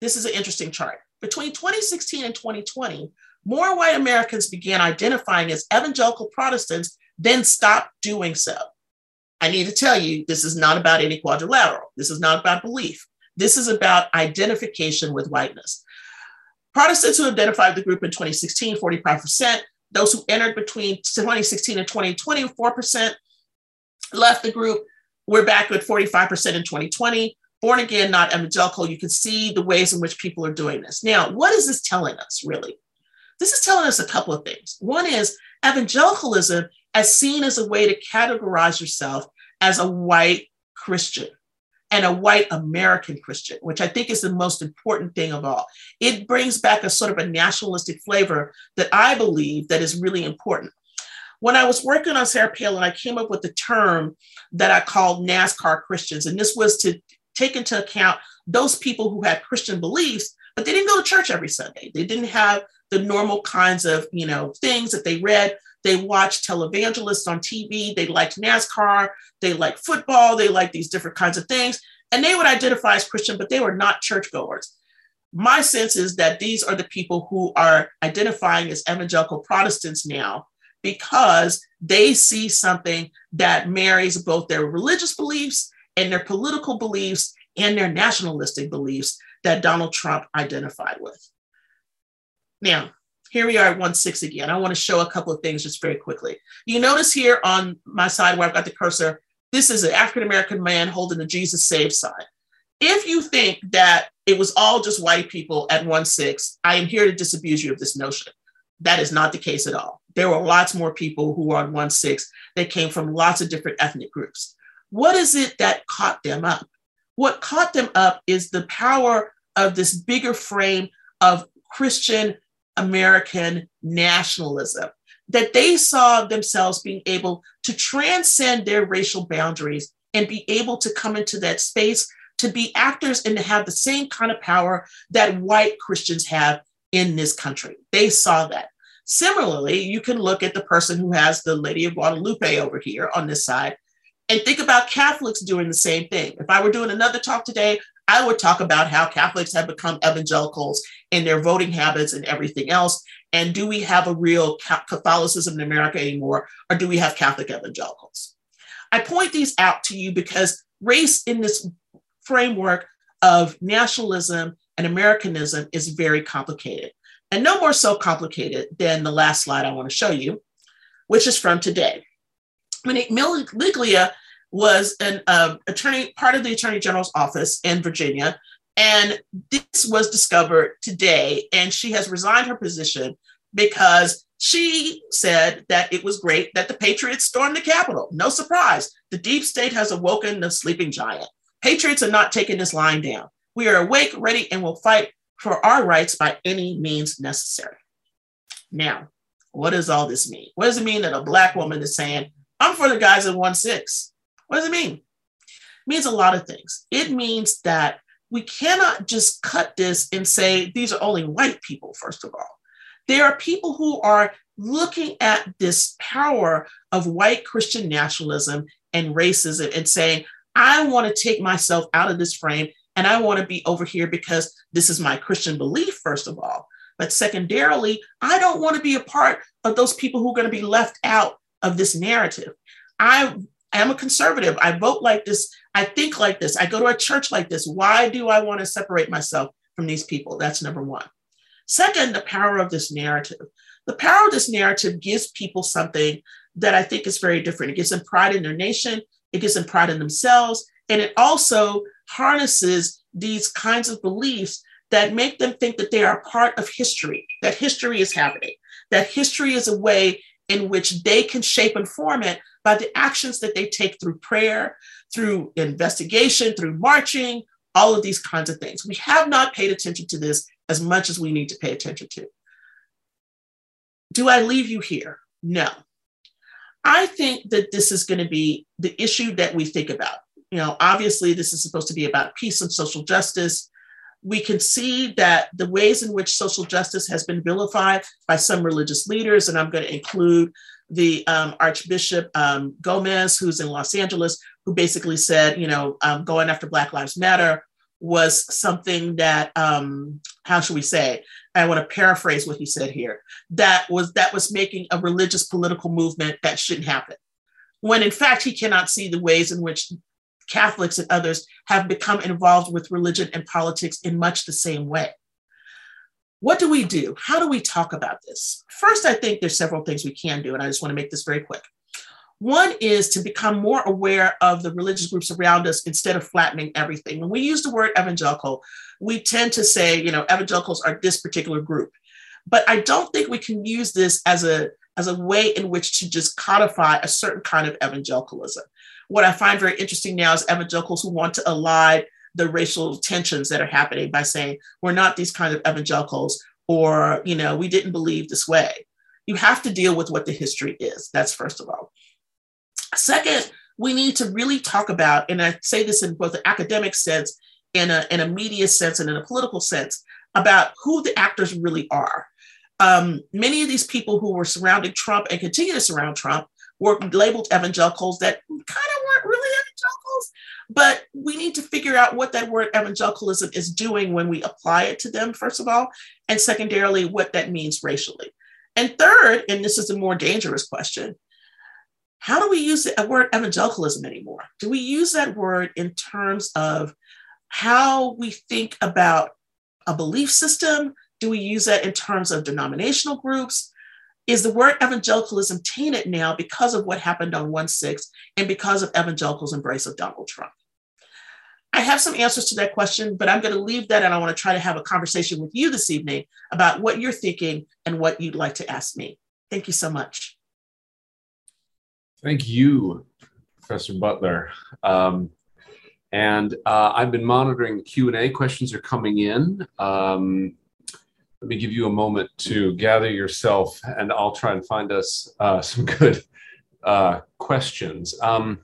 [SPEAKER 1] This is an interesting chart. Between 2016 and 2020, more white Americans began identifying as evangelical Protestants, then stopped doing so. I need to tell you, this is not about any quadrilateral. This is not about belief. This is about identification with whiteness. Protestants who identified the group in 2016, 45%. Those who entered between 2016 and 2020, 4% left the group. We're back at 45% in 2020. Born again, not evangelical. You can see the ways in which people are doing this. Now, what is this telling us, really? This is telling us a couple of things. One is evangelicalism as seen as a way to categorize yourself as a white Christian. and a white American Christian, which I think is the most important thing of all. It brings back a sort of a nationalistic flavor that I believe that is really important. When I was working on Sarah Palin, I came up with a term that I called NASCAR Christians. And this was to take into account those people who had Christian beliefs, but they didn't go to church every Sunday. They didn't have the normal kinds of, you know, things that they read. They watched televangelists on TV. They liked NASCAR. They liked football. They liked these different kinds of things. And they would identify as Christian, but they were not churchgoers. My sense is that these are the people who are identifying as evangelical Protestants now because they see something that marries both their religious beliefs and their political beliefs and their nationalistic beliefs that Donald Trump identified with. Now, here we are at 1 6 again. I want to show a couple of things just very quickly. You notice here on my side where I've got the cursor, this is an African American man holding the Jesus Save sign. If you think that it was all just white people at 1 6, I am here to disabuse you of this notion. That is not the case at all. There were lots more people who were on 1 6 that came from lots of different ethnic groups. What is it that caught them up? What caught them up is the power of this bigger frame of Christian American nationalism, that they saw themselves being able to transcend their racial boundaries and be able to come into that space to be actors and to have the same kind of power that white Christians have in this country. They saw that. Similarly, you can look at the person who has the Lady of Guadalupe over here on this side and think about Catholics doing the same thing. If I were doing another talk today, I would talk about how Catholics have become evangelicals in their voting habits and everything else. And do we have a real Catholicism in America anymore, or do we have Catholic evangelicals? I point these out to you because race in this framework of nationalism and Americanism is very complicated and no more so complicated than the last slide I want to show you, which is from today. when Monique Miglia was an uh, attorney, part of the Attorney General's office in Virginia, and this was discovered today, and she has resigned her position because she said that it was great that the Patriots stormed the Capitol. No surprise, the deep state has awoken the sleeping giant. Patriots are not taking this line down. We are awake, ready, and will fight for our rights by any means necessary. Now, what does all this mean? What does it mean that a Black woman is saying, I'm for the guys in 1 6? What does it mean? It means a lot of things. It means that we cannot just cut this and say these are only white people, first of all. There are people who are looking at this power of white Christian nationalism and racism and saying, I want to take myself out of this frame and I want to be over here because this is my Christian belief, first of all. But secondarily, I don't want to be a part of those people who are going to be left out of this narrative. I am a conservative. I vote like this. I think like this. I go to a church like this. Why do I want to separate myself from these people? That's number one. Second, the power of this narrative. The power of this narrative gives people something that I think is very different. It gives them pride in their nation, it gives them pride in themselves, and it also harnesses these kinds of beliefs that make them think that they are part of history, that history is happening, that history is a way in which they can shape and form it by the actions that they take through prayer, through investigation, through marching, all of these kinds of things. We have not paid attention to this as much as we need to pay attention to. Do I leave you here? No. I think that this is going to be the issue that we think about you know, obviously this is supposed to be about peace and social justice. We can see that the ways in which social justice has been vilified by some religious leaders, and I'm going to include the um, Archbishop um, Gomez, who's in Los Angeles, who basically said, you know, um, going after Black Lives Matter was something that, um, how should we say? I want to paraphrase what he said here. That was that was making a religious political movement that shouldn't happen. When in fact he cannot see the ways in which Catholics and others have become involved with religion and politics in much the same way. What do we do? How do we talk about this? First, I think there's several things we can do, and I just want to make this very quick. One is to become more aware of the religious groups around us instead of flattening everything. When we use the word evangelical, we tend to say, you know, evangelicals are this particular group. But I don't think we can use this as a as a way in which to just codify a certain kind of evangelicalism what I find very interesting now is evangelicals who want to elide the racial tensions that are happening by saying we're not these kind of evangelicals or you know we didn't believe this way. You have to deal with what the history is. That's first of all. Second we need to really talk about and i say this in both an academic sense in a, in a media sense and in a political sense about who the actors really are. Um, many of these people who were surrounding trump and continue to surround trump were labeled evangelicals that kind of weren't really evangelicals but we need to figure out what that word evangelicalism is doing when we apply it to them, first of all, and secondarily, what that means racially. And third, and this is a more dangerous question, how do we use the word evangelicalism anymore? Do we use that word in terms of how we think about a belief system? Do we use that in terms of denominational groups? Is the word evangelicalism tainted now because of what happened on 1 6 and because of evangelicals' embrace of Donald Trump? I have some answers to that question, but I'm going to leave that and I want to try to have a conversation with you this evening about what you're thinking and what you'd like to ask me. Thank you so much.
[SPEAKER 3] Thank you, Professor Butler. Um, and uh, I've been monitoring the Q&A. Questions are coming in. Um, let me give you a moment to gather yourself and I'll try and find us uh, some good uh, questions. Um,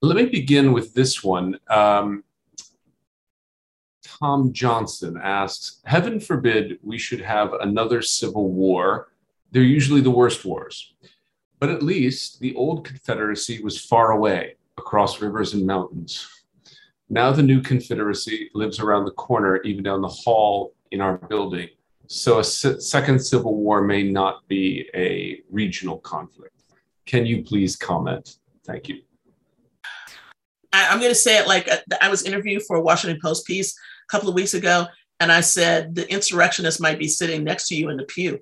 [SPEAKER 3] let me begin with this one. Um, Tom Johnson asks Heaven forbid we should have another civil war. They're usually the worst wars. But at least the old Confederacy was far away, across rivers and mountains. Now the new Confederacy lives around the corner, even down the hall in our building. So a second civil war may not be a regional conflict. Can you please comment? Thank you.
[SPEAKER 1] I, am going to say it like uh, I was interviewed for a Washington Post piece a couple of weeks ago, and I said the insurrectionists might be sitting next to you in the pew.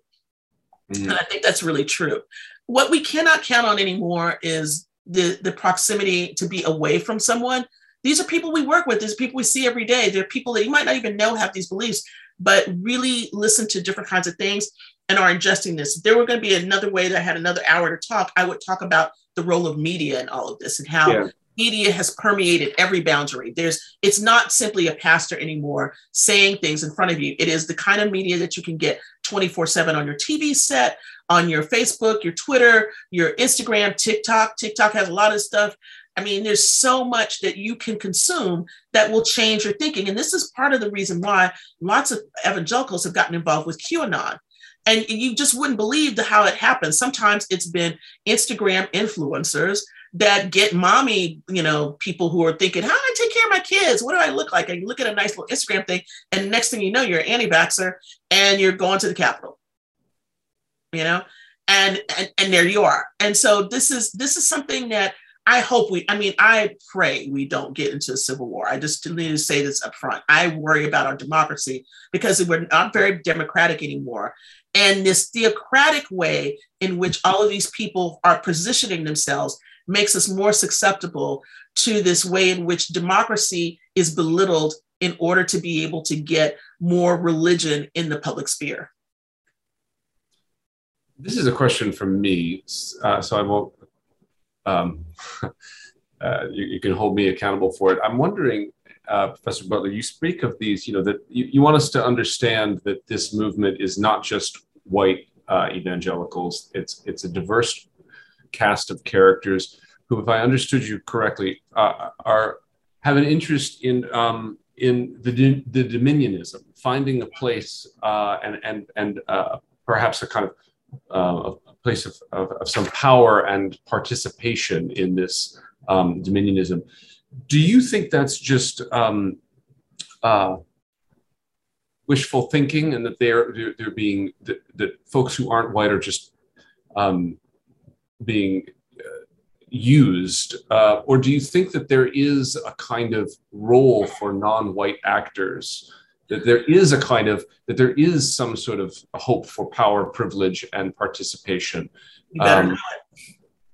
[SPEAKER 1] Mm-hmm. And I think that's really true. What we cannot count on anymore is the, the proximity to be away from someone. These are people we work with, these people we see every day. They're people that you might not even know have these beliefs, but really listen to different kinds of things and are ingesting this. If there were going to be another way that I had another hour to talk, I would talk about the role of media in all of this and how yeah media has permeated every boundary. There's it's not simply a pastor anymore saying things in front of you. It is the kind of media that you can get 24/7 on your TV set, on your Facebook, your Twitter, your Instagram, TikTok. TikTok has a lot of stuff. I mean, there's so much that you can consume that will change your thinking. And this is part of the reason why lots of evangelicals have gotten involved with QAnon. And you just wouldn't believe the, how it happens. Sometimes it's been Instagram influencers that get mommy, you know, people who are thinking, how do I take care of my kids? What do I look like? And you look at a nice little Instagram thing, and next thing you know, you're an anti-vaxxer and you're going to the Capitol. You know, and, and and there you are. And so this is this is something that I hope we, I mean, I pray we don't get into a civil war. I just need to say this up front. I worry about our democracy because we're not very democratic anymore. And this theocratic way in which all of these people are positioning themselves makes us more susceptible to this way in which democracy is belittled in order to be able to get more religion in the public sphere?
[SPEAKER 3] This is a question from me, uh, so I won't. Um, uh, you, you, can hold me accountable for it. I'm wondering, uh, Professor Butler, you speak of these, you know, that you, you, want us to understand that this movement is not just white uh, evangelicals; it's it's a diverse cast of characters who, if I understood you correctly, uh, are have an interest in um, in the the dominionism, finding a place uh, and and and uh, perhaps a kind of uh, a place of, of, of, some power and participation in this um, dominionism. Do you think that's just um, uh, wishful thinking, and that they're they're, they're being that, that folks who aren't white are just um, being uh, used, uh, or do you think that there is a kind of role for non-white actors? That there is a kind of that there is some sort of hope for power, privilege, and participation.
[SPEAKER 1] Um,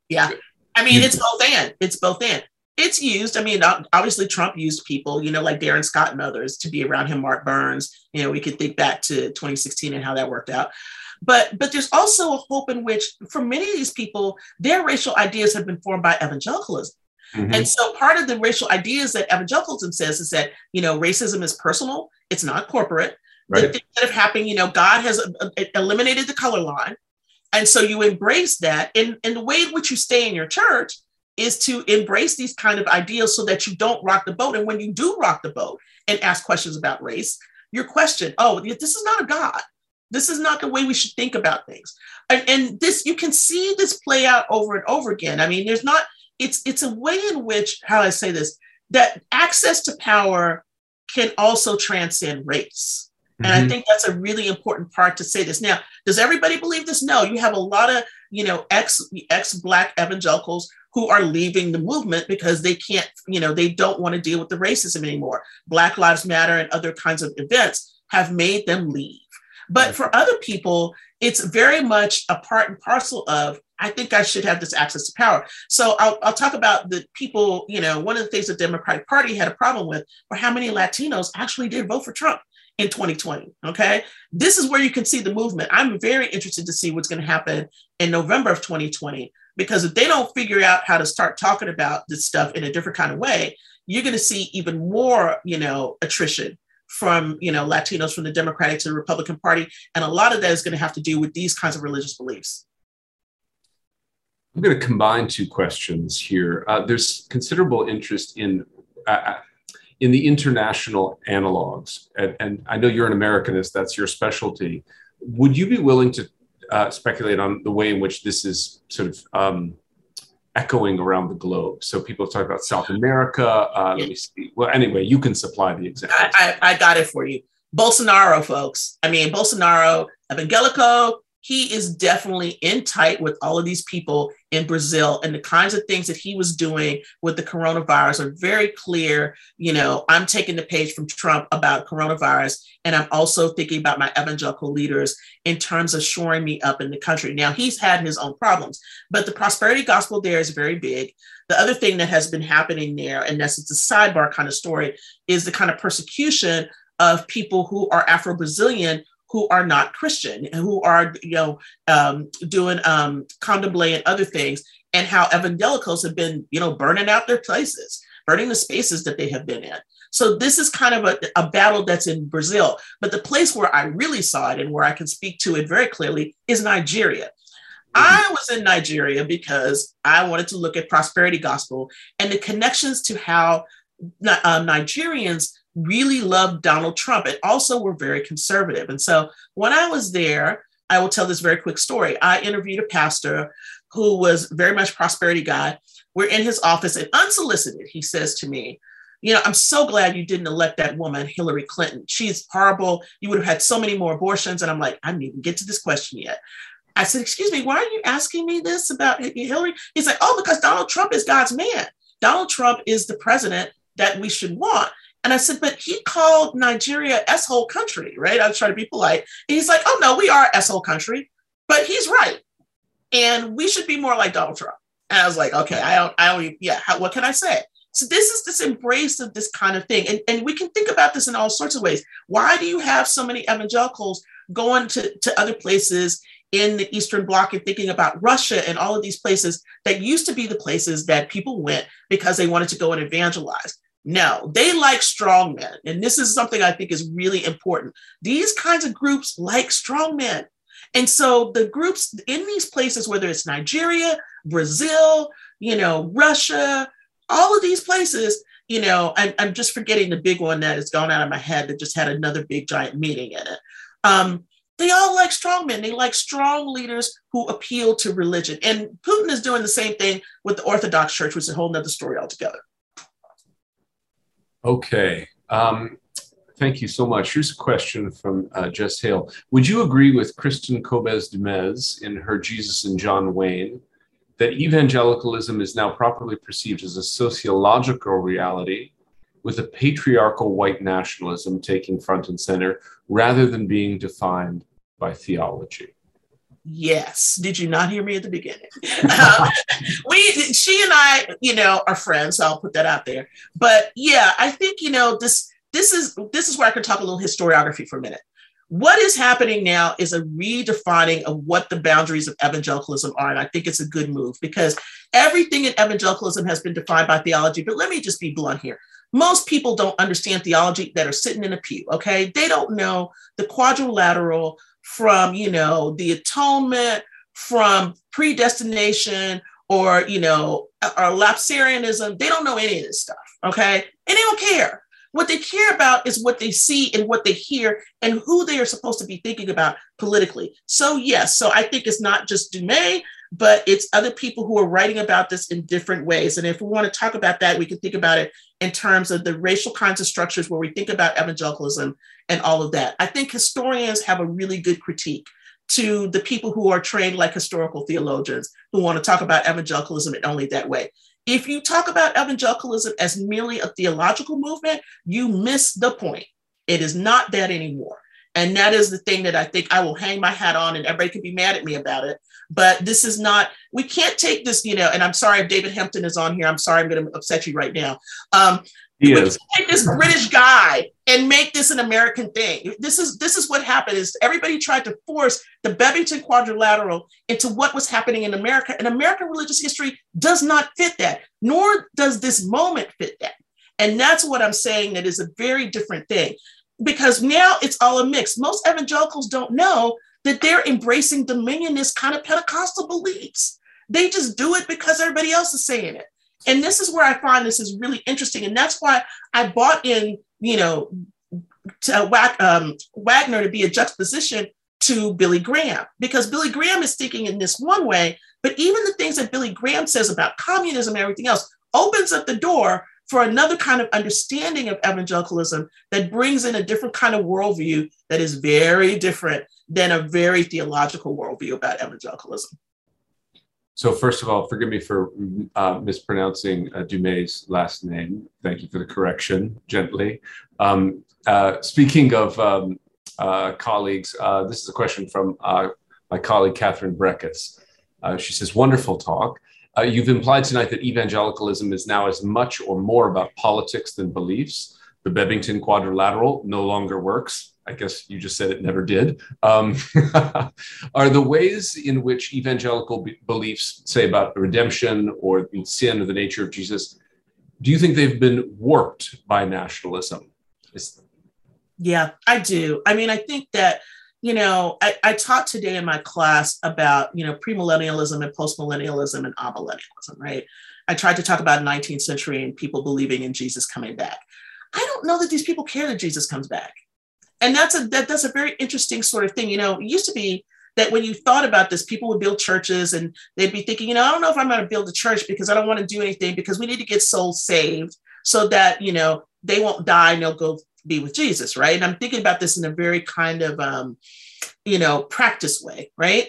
[SPEAKER 1] yeah, I mean it's both and it's both and it's used. I mean, obviously Trump used people, you know, like Darrell Scott and others to be around him, Mark Burns. You know, we could think back to 2016 and how that worked out. But but there's also a hope in which, for many of these people, their racial ideas have been formed by evangelicalism. Mm-hmm. And so part of the racial ideas that evangelicalism says is that, you know, racism is personal, it's not corporate. Right. The things that have happened, you know, God has uh, uh, eliminated the color line. And so you embrace that. And, and the way in which you stay in your church is to embrace these kind of ideals so that you don't rock the boat. And when you do rock the boat and ask questions about race, your question, oh, this is not a God. This is not the way we should think about things. And, and this, you can see this play out over and over again. I mean, there's not, it's it's a way in which, how I say this, that access to power can also transcend race. And mm-hmm. I think that's a really important part to say this. Now, does everybody believe this? No, you have a lot of, you know, ex ex black evangelicals who are leaving the movement because they can't, you know, they don't want to deal with the racism anymore. Black Lives Matter and other kinds of events have made them leave. But for other people, it's very much a part and parcel of I think I should have this access to power. So I'll, I'll talk about the people, you know, one of the things the Democratic Party had a problem with were how many Latinos actually did vote for Trump in 2020. Okay. This is where you can see the movement. I'm very interested to see what's going to happen in November of 2020, because if they don't figure out how to start talking about this stuff in a different kind of way, you're going to see even more, you know, attrition from you know Latinos from the Democratic to the Republican Party, and a lot of that is going to have to do with these kinds of religious beliefs.
[SPEAKER 3] I'm going to combine two questions here. Uh, there's considerable interest in uh, uh, in the international analogs, and, and, I know you're an Americanist; that's your specialty. Would you be willing to uh, speculate on the way in which this is sort of um, echoing around the globe? So people talk about South America. Uh, let me see. Well, anyway, you can supply the example.
[SPEAKER 1] I, I, I got it for you. Bolsonaro, folks. I mean, Bolsonaro, Evangelico, he is definitely in tight with all of these people in Brazil and the kinds of things that he was doing with the coronavirus are very clear. You know, I'm taking the page from Trump about coronavirus, and I'm also thinking about my evangelical leaders in terms of shoring me up in the country. Now, he's had his own problems, but the prosperity gospel there is very big. The other thing that has been happening there, and that's it's a sidebar kind of story, is the kind of persecution of people who are Afro Brazilian who are not Christian, who are you know um, doing um, and other things, and how evangelicals have been you know burning out their places, burning the spaces that they have been in. So this is kind of a, a battle that's in Brazil. But the place where I really saw it and where I can speak to it very clearly is Nigeria. Mm-hmm. I was in Nigeria because I wanted to look at prosperity gospel and the connections to how uh, Nigerians really loved Donald Trump and also were very conservative. And so when I was there, I will tell this very quick story. I interviewed a pastor who was very much prosperity guy. We're in his office and unsolicited, he says to me, you know, I'm so glad you didn't elect that woman, Hillary Clinton. She's horrible. You would have had so many more abortions. And I'm like, I didn't even get to this question yet. I said, Excuse me, why are you asking me this about Hillary? He's like, Oh, because Donald Trump is God's man. Donald Trump is the president that we should want. And I said, but he called Nigeria S-hole country, right? I was trying to be polite. And he's like, oh no, we are S-hole country, but he's right. And we should be more like Donald Trump. And I was like, okay, I don't, I don't, yeah, how, what can I say? So this is this embrace of this kind of thing. And, and we can think about this in all sorts of ways. Why do you have so many evangelicals going to, to other places in the Eastern Bloc and thinking about Russia and all of these places that used to be the places that people went because they wanted to go and evangelize? No, they like strong men. And this is something I think is really important. These kinds of groups like strong men. And so the groups in these places, whether it's Nigeria, Brazil, you know, Russia, all of these places, you know, I'm, I'm just forgetting the big one that has gone out of my head that just had another big giant meeting in it. Um, they all like strong men. They like strong leaders who appeal to religion. And Putin is doing the same thing with the Orthodox Church, which is a whole nother story altogether.
[SPEAKER 3] Okay. Um, thank you so much. Here's a question from uh, Jess Hale. Would you agree with Kristin Kobes Du Mez in her Jesus and John Wayne that evangelicalism is now properly perceived as a sociological reality with a patriarchal white nationalism taking front and center rather than being defined by theology?
[SPEAKER 1] Yes. Did you not hear me at the beginning? um, we, she and I, you know, are friends. So I'll put that out there. But yeah, I think you know this. This is this is where I can talk a little historiography for a minute. What is happening now is a redefining of what the boundaries of evangelicalism are. And I think it's a good move because everything in evangelicalism has been defined by theology. But let me just be blunt here. Most people don't understand theology that are sitting in a pew, okay? They don't know the quadrilateral from, you know, the atonement, from predestination, or, you know, or lapsarianism. They don't know any of this stuff, okay? And they don't care. What they care about is what they see and what they hear and who they are supposed to be thinking about politically. So, yes, so I think it's not just Du Mez, but it's other people who are writing about this in different ways. And if we want to talk about that, we can think about it in terms of the racial kinds of structures where we think about evangelicalism and all of that. I think historians have a really good critique to the people who are trained like historical theologians who want to talk about evangelicalism in only that way. If you talk about evangelicalism as merely a theological movement, you miss the point. It is not that anymore. And that is the thing that I think I will hang my hat on, and everybody can be mad at me about it. But this is not, we can't take this, you know, and I'm sorry if David Hempton is on here. I'm sorry, I'm going to upset you right now. Um, he is. Take this British guy and make this an American thing. This is this is what happened. Is everybody tried to force the Bebbington Quadrilateral into what was happening in America, and American religious history does not fit that. Nor does this moment fit that. And that's what I'm saying. That is a very different thing, because now it's all a mix. Most evangelicals don't know that they're embracing dominionist kind of Pentecostal beliefs. They just do it because everybody else is saying it. And this is where I find this is really interesting. And that's why I bought in, you know, to, um, Wagner to be a juxtaposition to Billy Graham, because Billy Graham is thinking in this one way, but even the things that Billy Graham says about communism and everything else opens up the door for another kind of understanding of evangelicalism that brings in a different kind of worldview that is very different than a very theological worldview about evangelicalism.
[SPEAKER 3] So first of all, forgive me for uh, mispronouncing uh, last name. Thank you for the correction, gently. Um, uh, speaking of um, uh, colleagues, uh, this is a question from uh, my colleague Catherine Brekus. she says, "Wonderful talk. you've implied tonight that evangelicalism is now as much or more about politics than beliefs. The Bebbington Quadrilateral no longer works. I guess you just said it never did, um, are the ways in which evangelical be- beliefs say about redemption or sin or the nature of Jesus, do you think they've been warped by nationalism? Is-
[SPEAKER 1] yeah, I do. I mean, I think that, you know, I, I taught today in my class about, you know, premillennialism and postmillennialism and amillennialism, right? I tried to talk about 19th century and people believing in Jesus coming back. I don't know that these people care that Jesus comes back and that's a that, that's a very interesting sort of thing. You know it used to be that when you thought about this people would build churches and they'd be thinking you know i don't know if i'm going to build a church because i don't want to do anything because we need to get souls saved so that you know they won't die and they'll go be with jesus right? And i'm thinking about this in a very kind of um, you know practice way right?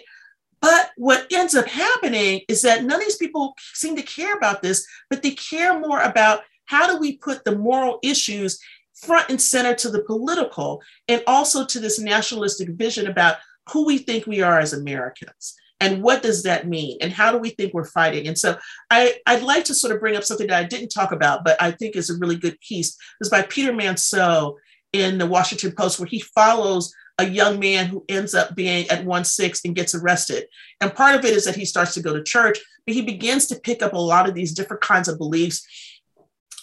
[SPEAKER 1] But what ends up happening is that none of these people seem to care about this but they care more about how do we put the moral issues front and center to the political and also to this nationalistic vision about who we think we are as Americans. And what does that mean? And how do we think we're fighting? And so I, I'd like to sort of bring up something that I didn't talk about, but I think is a really good piece. It's by Peter Manseau in the Washington Post, where he follows a young man who ends up being at 1-6 and gets arrested. And part of it is that he starts to go to church, but he begins to pick up a lot of these different kinds of beliefs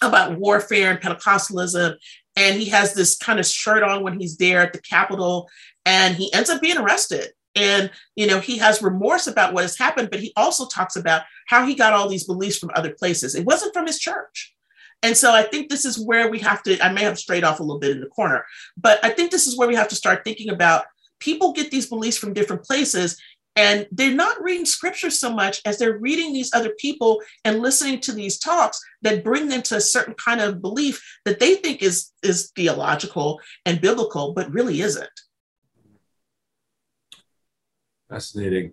[SPEAKER 1] about warfare and Pentecostalism and he has this kind of shirt on when he's there at the Capitol, and he ends up being arrested. And you know, he has remorse about what has happened, but he also talks about how he got all these beliefs from other places. It wasn't from his church. And so I think this is where we have to, I may have strayed off a little bit in the corner, but I think this is where we have to start thinking about people get these beliefs from different places and they're not reading scripture so much as they're reading these other people and listening to these talks that bring them to a certain kind of belief that they think is, is theological and biblical, but really isn't.
[SPEAKER 3] Fascinating.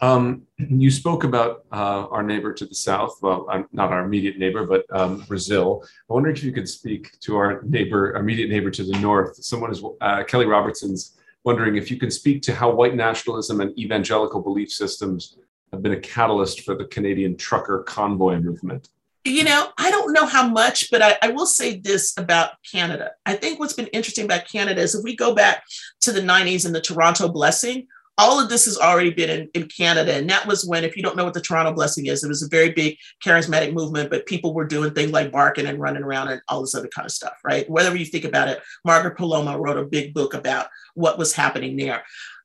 [SPEAKER 3] Um, you spoke about uh, our neighbor to the south, well, not our immediate neighbor, but um, Brazil. I wonder if you could speak to our neighbor, immediate neighbor to the north. Someone is uh, Kelly Robertson's wondering if you can speak to how white nationalism and evangelical belief systems have been a catalyst for the Canadian trucker convoy movement.
[SPEAKER 1] You know, I don't know how much, but I, I, will say this about Canada. I think what's been interesting about Canada is if we go back to the 90s and the Toronto Blessing, all of this has already been in, in Canada. And that was when, if you don't know what the Toronto Blessing is, it was a very big charismatic movement, but people were doing things like barking and running around and all this other kind of stuff, right? Whatever you think about it, Margaret Poloma wrote a big book about what was happening there.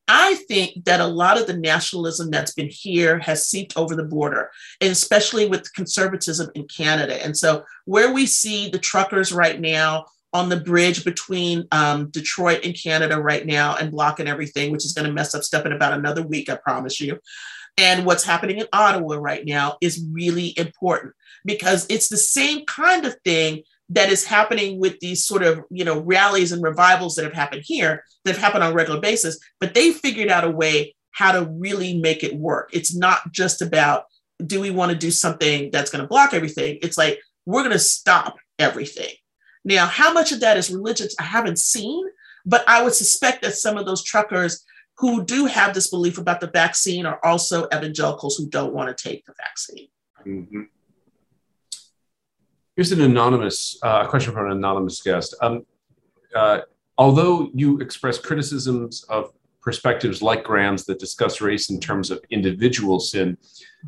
[SPEAKER 1] I think that a lot of the nationalism that's been here has seeped over the border, and especially with conservatism in Canada. And so, where we see the truckers right now on the bridge between um, Detroit and Canada right now and blocking everything, which is going to mess up stuff in about another week, I promise you. And what's happening in Ottawa right now is really important because it's the same kind of thing that is happening with these sort of you know rallies and revivals that have happened here that have happened on a regular basis but they figured out a way how to really make it work. It's not just about do we want to do something that's going to block everything? It's like we're going to stop everything now how much of that is religious i haven't seen but i would suspect that some of those truckers who do have this belief about the vaccine are also evangelicals who don't want to take the vaccine mm-hmm.
[SPEAKER 3] Here's an anonymous uh, question from an anonymous guest. Um, uh, although you express criticisms of perspectives like Graham's that discuss race in terms of individual sin,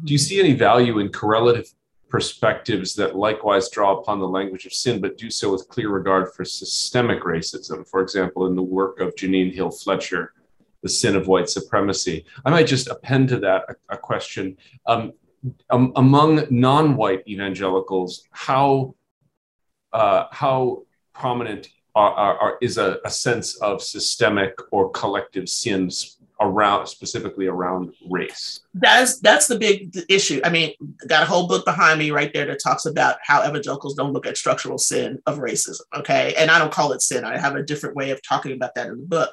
[SPEAKER 3] do you see any value in correlative perspectives that likewise draw upon the language of sin, but do so with clear regard for systemic racism? For example, in the work of Jeannine Hill Fletcher, The Sin of White Supremacy. I might just append to that a, a question. Um, um, among non-white evangelicals, how uh, how prominent are, are, are, is a, a sense of systemic or collective sins around specifically around race
[SPEAKER 1] that's that's the big issue i mean got a whole book behind me right there that talks about how evangelicals don't look at structural sin of racism okay and i don't call it sin i have a different way of talking about that in the book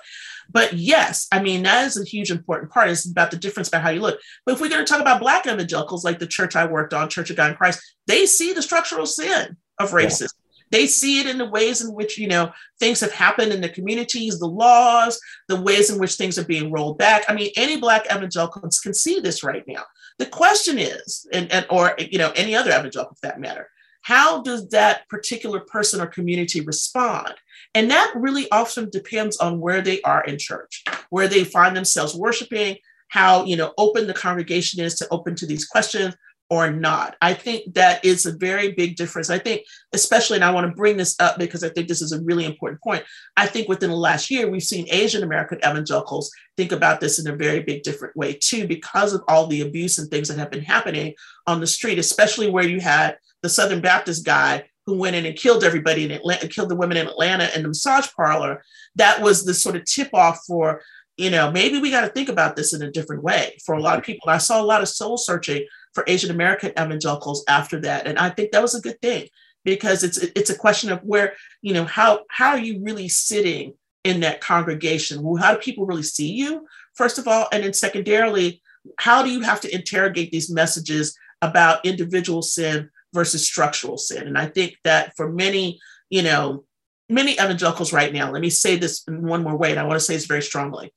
[SPEAKER 1] but yes, I mean, that is a huge important part. It's about the difference about how you look. But if we're going to talk about Black evangelicals, like the church I worked on, Church of God in Christ, they see the structural sin of racism. Yeah. They see it in the ways in which, you know, things have happened in the communities, the laws, the ways in which things are being rolled back. I mean, any Black evangelicals can see this right now. The question is, and, and or, you know, any other evangelical for that matter, how does that particular person or community respond? And that really often depends on where they are in church, where they find themselves worshiping, how you know open the congregation is to open to these questions or not. I think that is a very big difference. I think, especially, and I want to bring this up because I think this is a really important point. I think within the last year, we've seen Asian American evangelicals think about this in a very big different way too, because of all the abuse and things that have been happening on the street, especially where you had the Southern Baptist guy who went in and killed everybody in Atlanta, killed the women in Atlanta in the massage parlor. That was the sort of tip off for, you know, maybe we got to think about this in a different way for a lot of people. I saw a lot of soul searching for Asian American evangelicals after that, and I think that was a good thing because it's it's a question of where you know how how are you really sitting in that congregation? How do people really see you? First of all, and then secondarily, how do you have to interrogate these messages about individual sin versus structural sin. And I think that for many, you know, many evangelicals right now, let me say this in one more way, and I want to say this very strongly.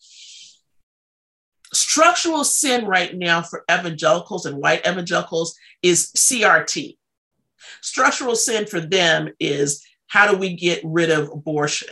[SPEAKER 1] Structural sin right now for evangelicals and white evangelicals is CRT. Structural sin for them is how do we get rid of abortion?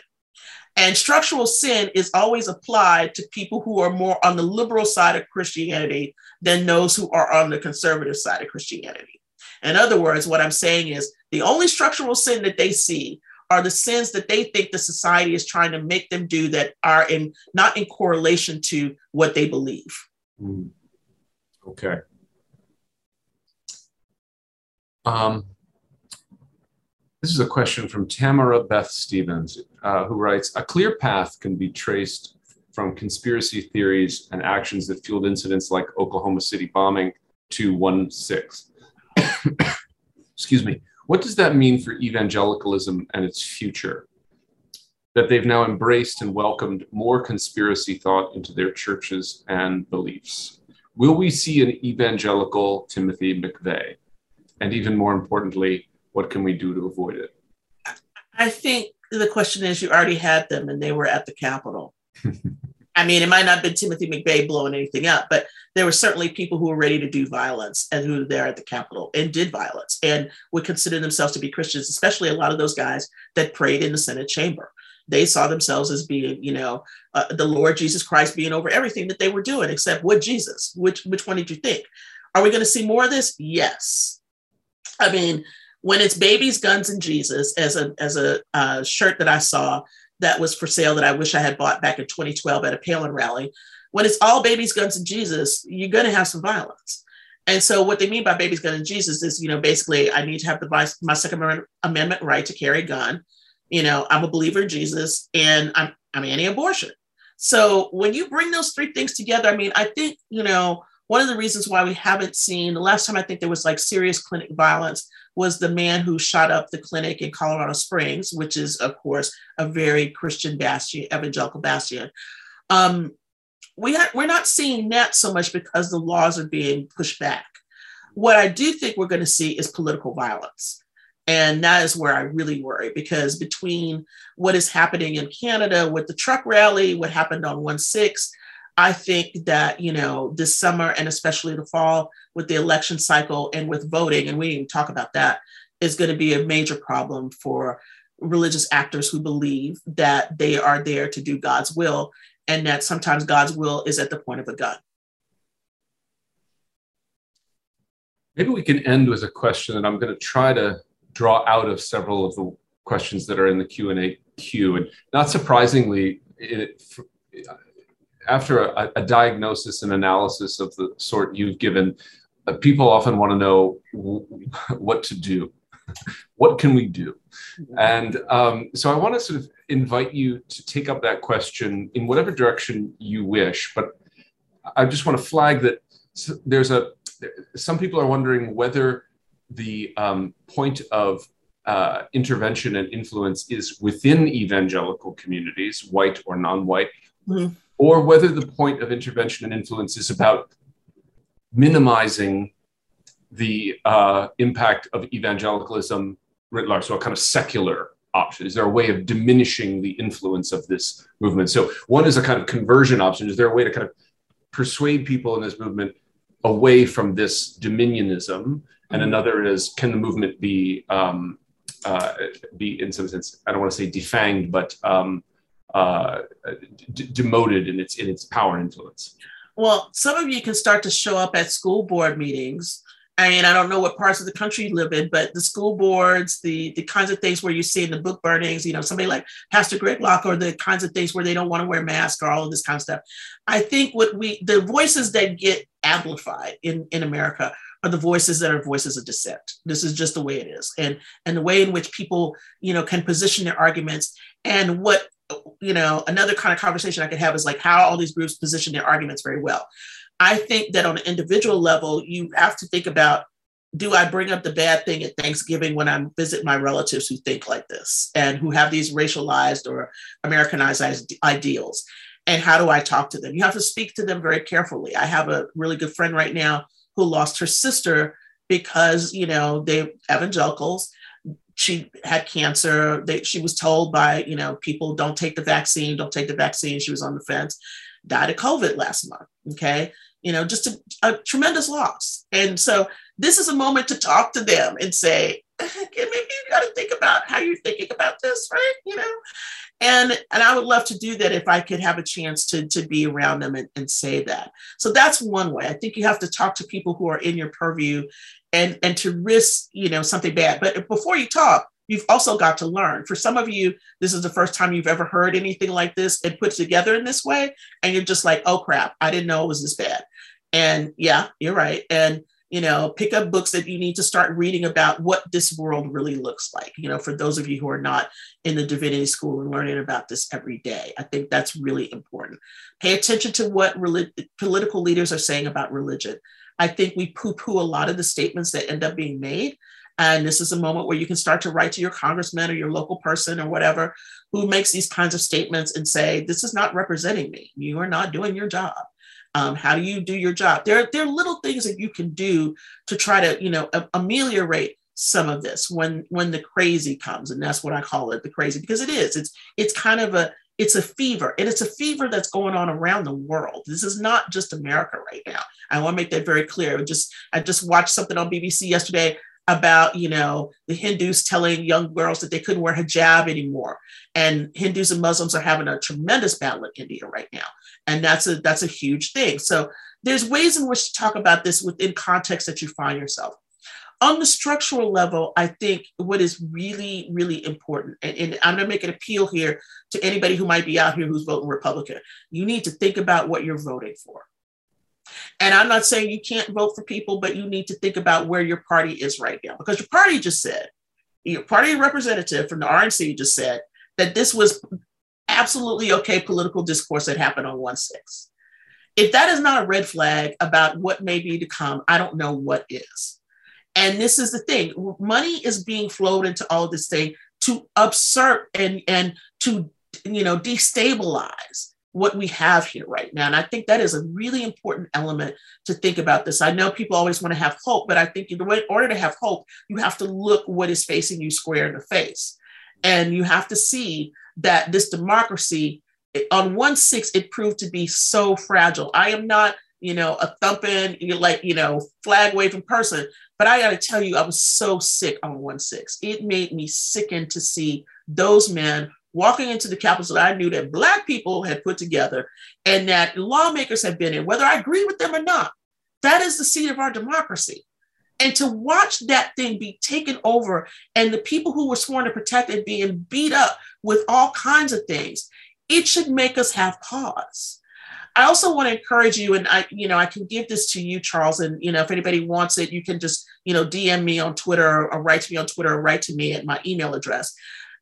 [SPEAKER 1] And structural sin is always applied to people who are more on the liberal side of Christianity than those who are on the conservative side of Christianity. In other words, what I'm saying is the only structural sin that they see are the sins that they think the society is trying to make them do that are in not in correlation to what they believe. Mm.
[SPEAKER 3] Okay. Um, this is a question from Tamara Beth Stevens, uh, who writes A clear path can be traced from conspiracy theories and actions that fueled incidents like Oklahoma City bombing to 1 6. excuse me, what does that mean for evangelicalism and its future? That they've now embraced and welcomed more conspiracy thought into their churches and beliefs. Will we see an evangelical Timothy McVeigh? And even more importantly, what can we do to avoid it?
[SPEAKER 1] I think the question is you already had them and they were at the Capitol. I mean, it might not have been Timothy McVeigh blowing anything up, but there were certainly people who were ready to do violence and who were there at the Capitol and did violence and would consider themselves to be Christians, especially a lot of those guys that prayed in the Senate chamber. They saw themselves as being, you know, uh, the Lord Jesus Christ being over everything that they were doing, except what Jesus? Which which one did you think? Are we going to see more of this? Yes. I mean, when it's babies, guns, and Jesus, as a as a uh, shirt that I saw that was for sale that I wish I had bought back in 2012 at a Palin rally. When it's all babies, guns, and Jesus, you're going to have some violence. And so, what they mean by babies, guns, and Jesus is, you know, basically, I need to have the my Second Amendment right to carry a gun. You know, I'm a believer in Jesus, and I'm I'm anti-abortion. So when you bring those three things together, I mean, I think you know one of the reasons why we haven't seen the last time I think there was like serious clinic violence was the man who shot up the clinic in Colorado Springs, which is, of course, a very Christian bastion, evangelical bastion. Um, we ha- we're not seeing that so much because the laws are being pushed back. What I do think we're going to see is political violence. And that is where I really worry because between what is happening in Canada with the truck rally, what happened on 1 6, I think that, you know, this summer and especially the fall with the election cycle and with voting, and we didn't talk about that, is going to be a major problem for religious actors who believe that they are there to do God's will and that sometimes God's will is at the point of a gun.
[SPEAKER 3] Maybe we can end with a question that I'm going to try to draw out of several of the questions that are in the Q&A queue. And not surprisingly, it, after a, a, diagnosis and analysis of the sort you've given, uh, people often want to know what to do. what can we do? And um, so I want to sort of invite you to take up that question in whatever direction you wish. But I just want to flag that there's a some people are wondering whether the um, point of uh, intervention and influence is within evangelical communities, white or non-white, mm-hmm or whether the point of intervention and influence is about minimizing the uh, impact of evangelicalism writ large, so a kind of secular option? Is there a way of diminishing the influence of this movement? So, one is a kind of conversion option. Is there a way to kind of persuade people in this movement away from this dominionism? And mm-hmm. another is, can the movement be um, uh, be in some sense, I don't want to say defanged, but um, uh, d- demoted in its in its power and influence.
[SPEAKER 1] Well, some of you can start to show up at school board meetings. I mean, I don't know what parts of the country you live in, but the school boards, the the kinds of things where you see in the book burnings, you know, somebody like Pastor Greg Locke, or the kinds of things where they don't want to wear masks or all of this kind of stuff. I think what we the voices that get amplified in in America are the voices that are voices of dissent. This is just the way it is, and and the way in which people, you know, can position their arguments and what you know, another kind of conversation I could have is like how all these groups position their arguments very well. I think that on an individual level, you have to think about do I bring up the bad thing at Thanksgiving when I visit my relatives who think like this and who have these racialized or Americanized ideals? And how do I talk to them? You have to speak to them very carefully. I have a really good friend right now who lost her sister because, you know, they evangelicals she had cancer. They, she was told by, you know, people don't take the vaccine, don't take the vaccine. She was on the fence, died of COVID last month. Okay. You know, just a, a tremendous loss. And so this is a moment to talk to them and say, maybe you got to think about how you're thinking about this, right? You know, and and I would love to do that if I could have a chance to to be around them and, and say that. So that's one way. I think you have to talk to people who are in your purview and and to risk you know something bad. But before you talk you've also got to learn. For some of you this is the first time you've ever heard anything like this and put together in this way and you're just like oh crap i didn't know it was this bad. And yeah you're right. And you know pick up books that you need to start reading about what this world really looks like you know for those of you who are not in the divinity school and learning about this every day. I think that's really important. Pay attention to what political leaders are saying about religion I think we poo poo a lot of the statements that end up being made. And this is a moment where you can start to write to your congressman or your local person or whatever who makes these kinds of statements and say, This is not representing me. You are not doing your job. Um, how do you do your job? There, there are little things that you can do to try to, you know, ameliorate some of this when when the crazy comes and that's what i call it the crazy because it is it's it's kind of a it's a fever, and it's a fever that's going on around the world. This is not just America right now. I want to make that very clear. I just I just watched something on BBC yesterday about you know the Hindus telling young girls that they couldn't wear hijab anymore, and Hindus and Muslims are having a tremendous battle in India right now, and that's a that's a huge thing. So there's ways in which to talk about this within context that you find yourself. On the structural level, I think what is really, really important, and, and I'm going to make an appeal here to anybody who might be out here who's voting Republican. You need to think about what you're voting for. And I'm not saying you can't vote for people, but you need to think about where your party is right now, because your party just said, your party representative from the RNC just said that this was absolutely okay political discourse that happened on 1 6. If that is not a red flag about what may be to come, I don't know what is. And this is the thing money is being flowed into all this thing to upsert and, and to you know destabilize what we have here right now. And I think that is a really important element to think about this. I know people always want to have hope, but I think in order to have hope, you have to look what is facing you square in the face. And you have to see that this democracy, on one six, it proved to be so fragile. I am not, you know, a thumping, like, you know, flag waving person, but I got to tell you, I was so sick on 1 6. It made me sicken to see those men walking into the Capitol that I knew that Black people had put together and that lawmakers have been in, whether I agree with them or not. That is the seat of our democracy. And to watch that thing be taken over and the people who were sworn to protect it being beat up with all kinds of things, it should make us have pause. I also want to encourage you, and I, you know, I can give this to you, Charles, and you know, if anybody wants it, you can just, you know, DM me on Twitter or, write to me on Twitter or write to me at my email address.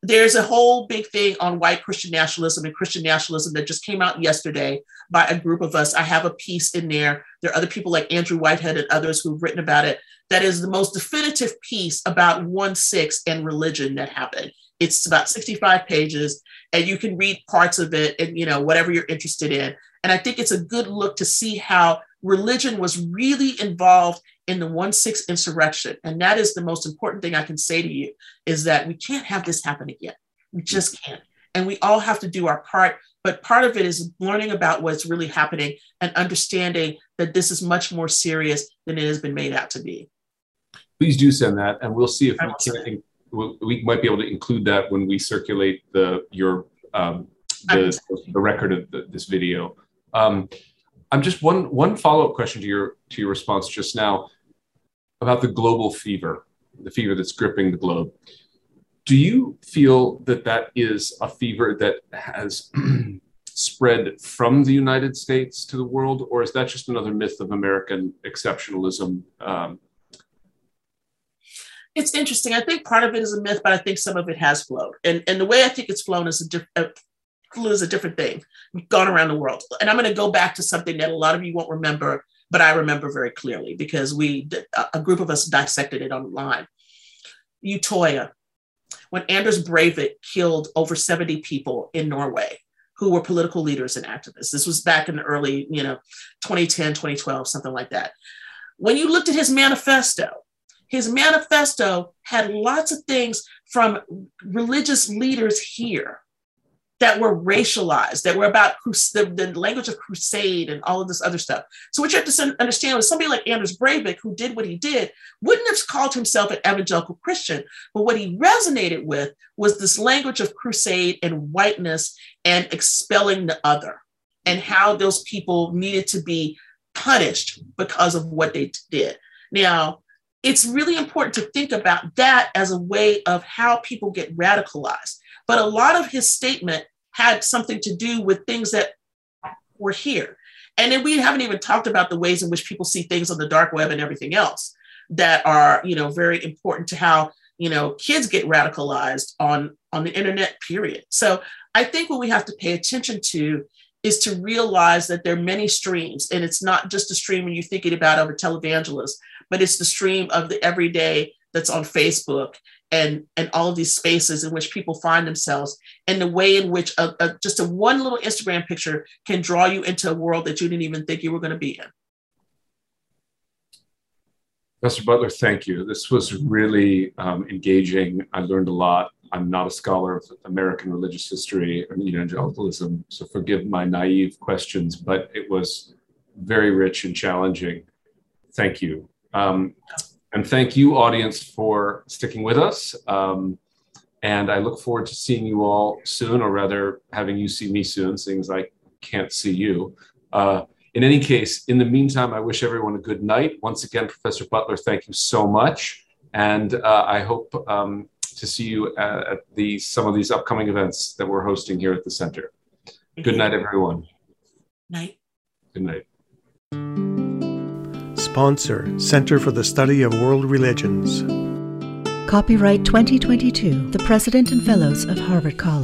[SPEAKER 1] There's a whole big thing on white Christian nationalism and Christian nationalism that just came out yesterday by a group of us. I have a piece in there. There are other people like Andrew Whitehead and others who've written about it. That is the most definitive piece about 1 6 and religion that happened. It's about 65 pages, and you can read parts of it and, you know, whatever you're interested in. And I think it's a good look to see how religion was really involved in the 1 6 insurrection. And that is the most important thing I can say to you is that we can't have this happen again. We just can't. And we all have to do our part. But part of it is learning about what's really happening and understanding that this is much more serious than it has been made out to be.
[SPEAKER 3] Please do send that, and we'll see if we can. We might be able to include that when we circulate the your um, the, the record of the, this video. Um, I'm just one one follow up question to your to your response just now about the global fever, the fever that's gripping the globe. Do you feel that that is a fever that has spread from the United States to the world, or is that just another myth of American exceptionalism? Um,
[SPEAKER 1] it's interesting. I think part of it is a myth, but I think some of it has flowed. And, and the way I think it's flown is a, diff- a is a different thing. We've gone around the world. And I'm going to go back to something that a lot of you won't remember, but I remember very clearly because we, a group of us dissected it online. Utoya, when Anders Breivik killed over 70 people in Norway who were political leaders and activists. This was back in the early, you know, 2010, 2012, something like that. When you looked at his manifesto, his manifesto had lots of things from religious leaders here that were racialized, that were about the, the, language of crusade and all of this other stuff. So what you have to understand was somebody like Anders Breivik, who did what he did, wouldn't have called himself an evangelical Christian, but what he resonated with was this language of crusade and whiteness and expelling the other, and how those people needed to be punished because of what they did. Now, it's really important to think about that as a way of how people get radicalized but a lot of his statement had something to do with things that were here. And then we haven't even talked about the ways in which people see things on the dark web and everything else that are, you know, very important to how, you know, kids get radicalized on on the internet period. So I think what we have to pay attention to is to realize that there are many streams and it's not just a stream when you're thinking about of a televangelist, but it's the stream of the everyday that's on Facebook and and all of these spaces in which people find themselves and the way in which a, a, just a one little instagram picture can draw you into a world that you didn't even think you were going to be in
[SPEAKER 3] Professor Butler, thank you. This was really um, engaging. I learned a lot. I'm not a scholar of American religious history and evangelicalism, so forgive my naive questions, but it was very rich and challenging. Thank you. Um, and thank you, audience, for sticking with us. Um, and I look forward to seeing you all soon, or rather, having you see me soon, seeing as I can't see you. Uh, in any case, in the meantime, I wish everyone a good night. Once again, Professor Butler, thank you so much. And uh, I hope um, to see you at, at the, some of these upcoming events that we're hosting here at the center. Good night, everyone.
[SPEAKER 1] Night.
[SPEAKER 3] Good night.
[SPEAKER 2] Sponsor Center for the Study of World Religions.
[SPEAKER 7] Copyright 2022, the President and Fellows of Harvard College.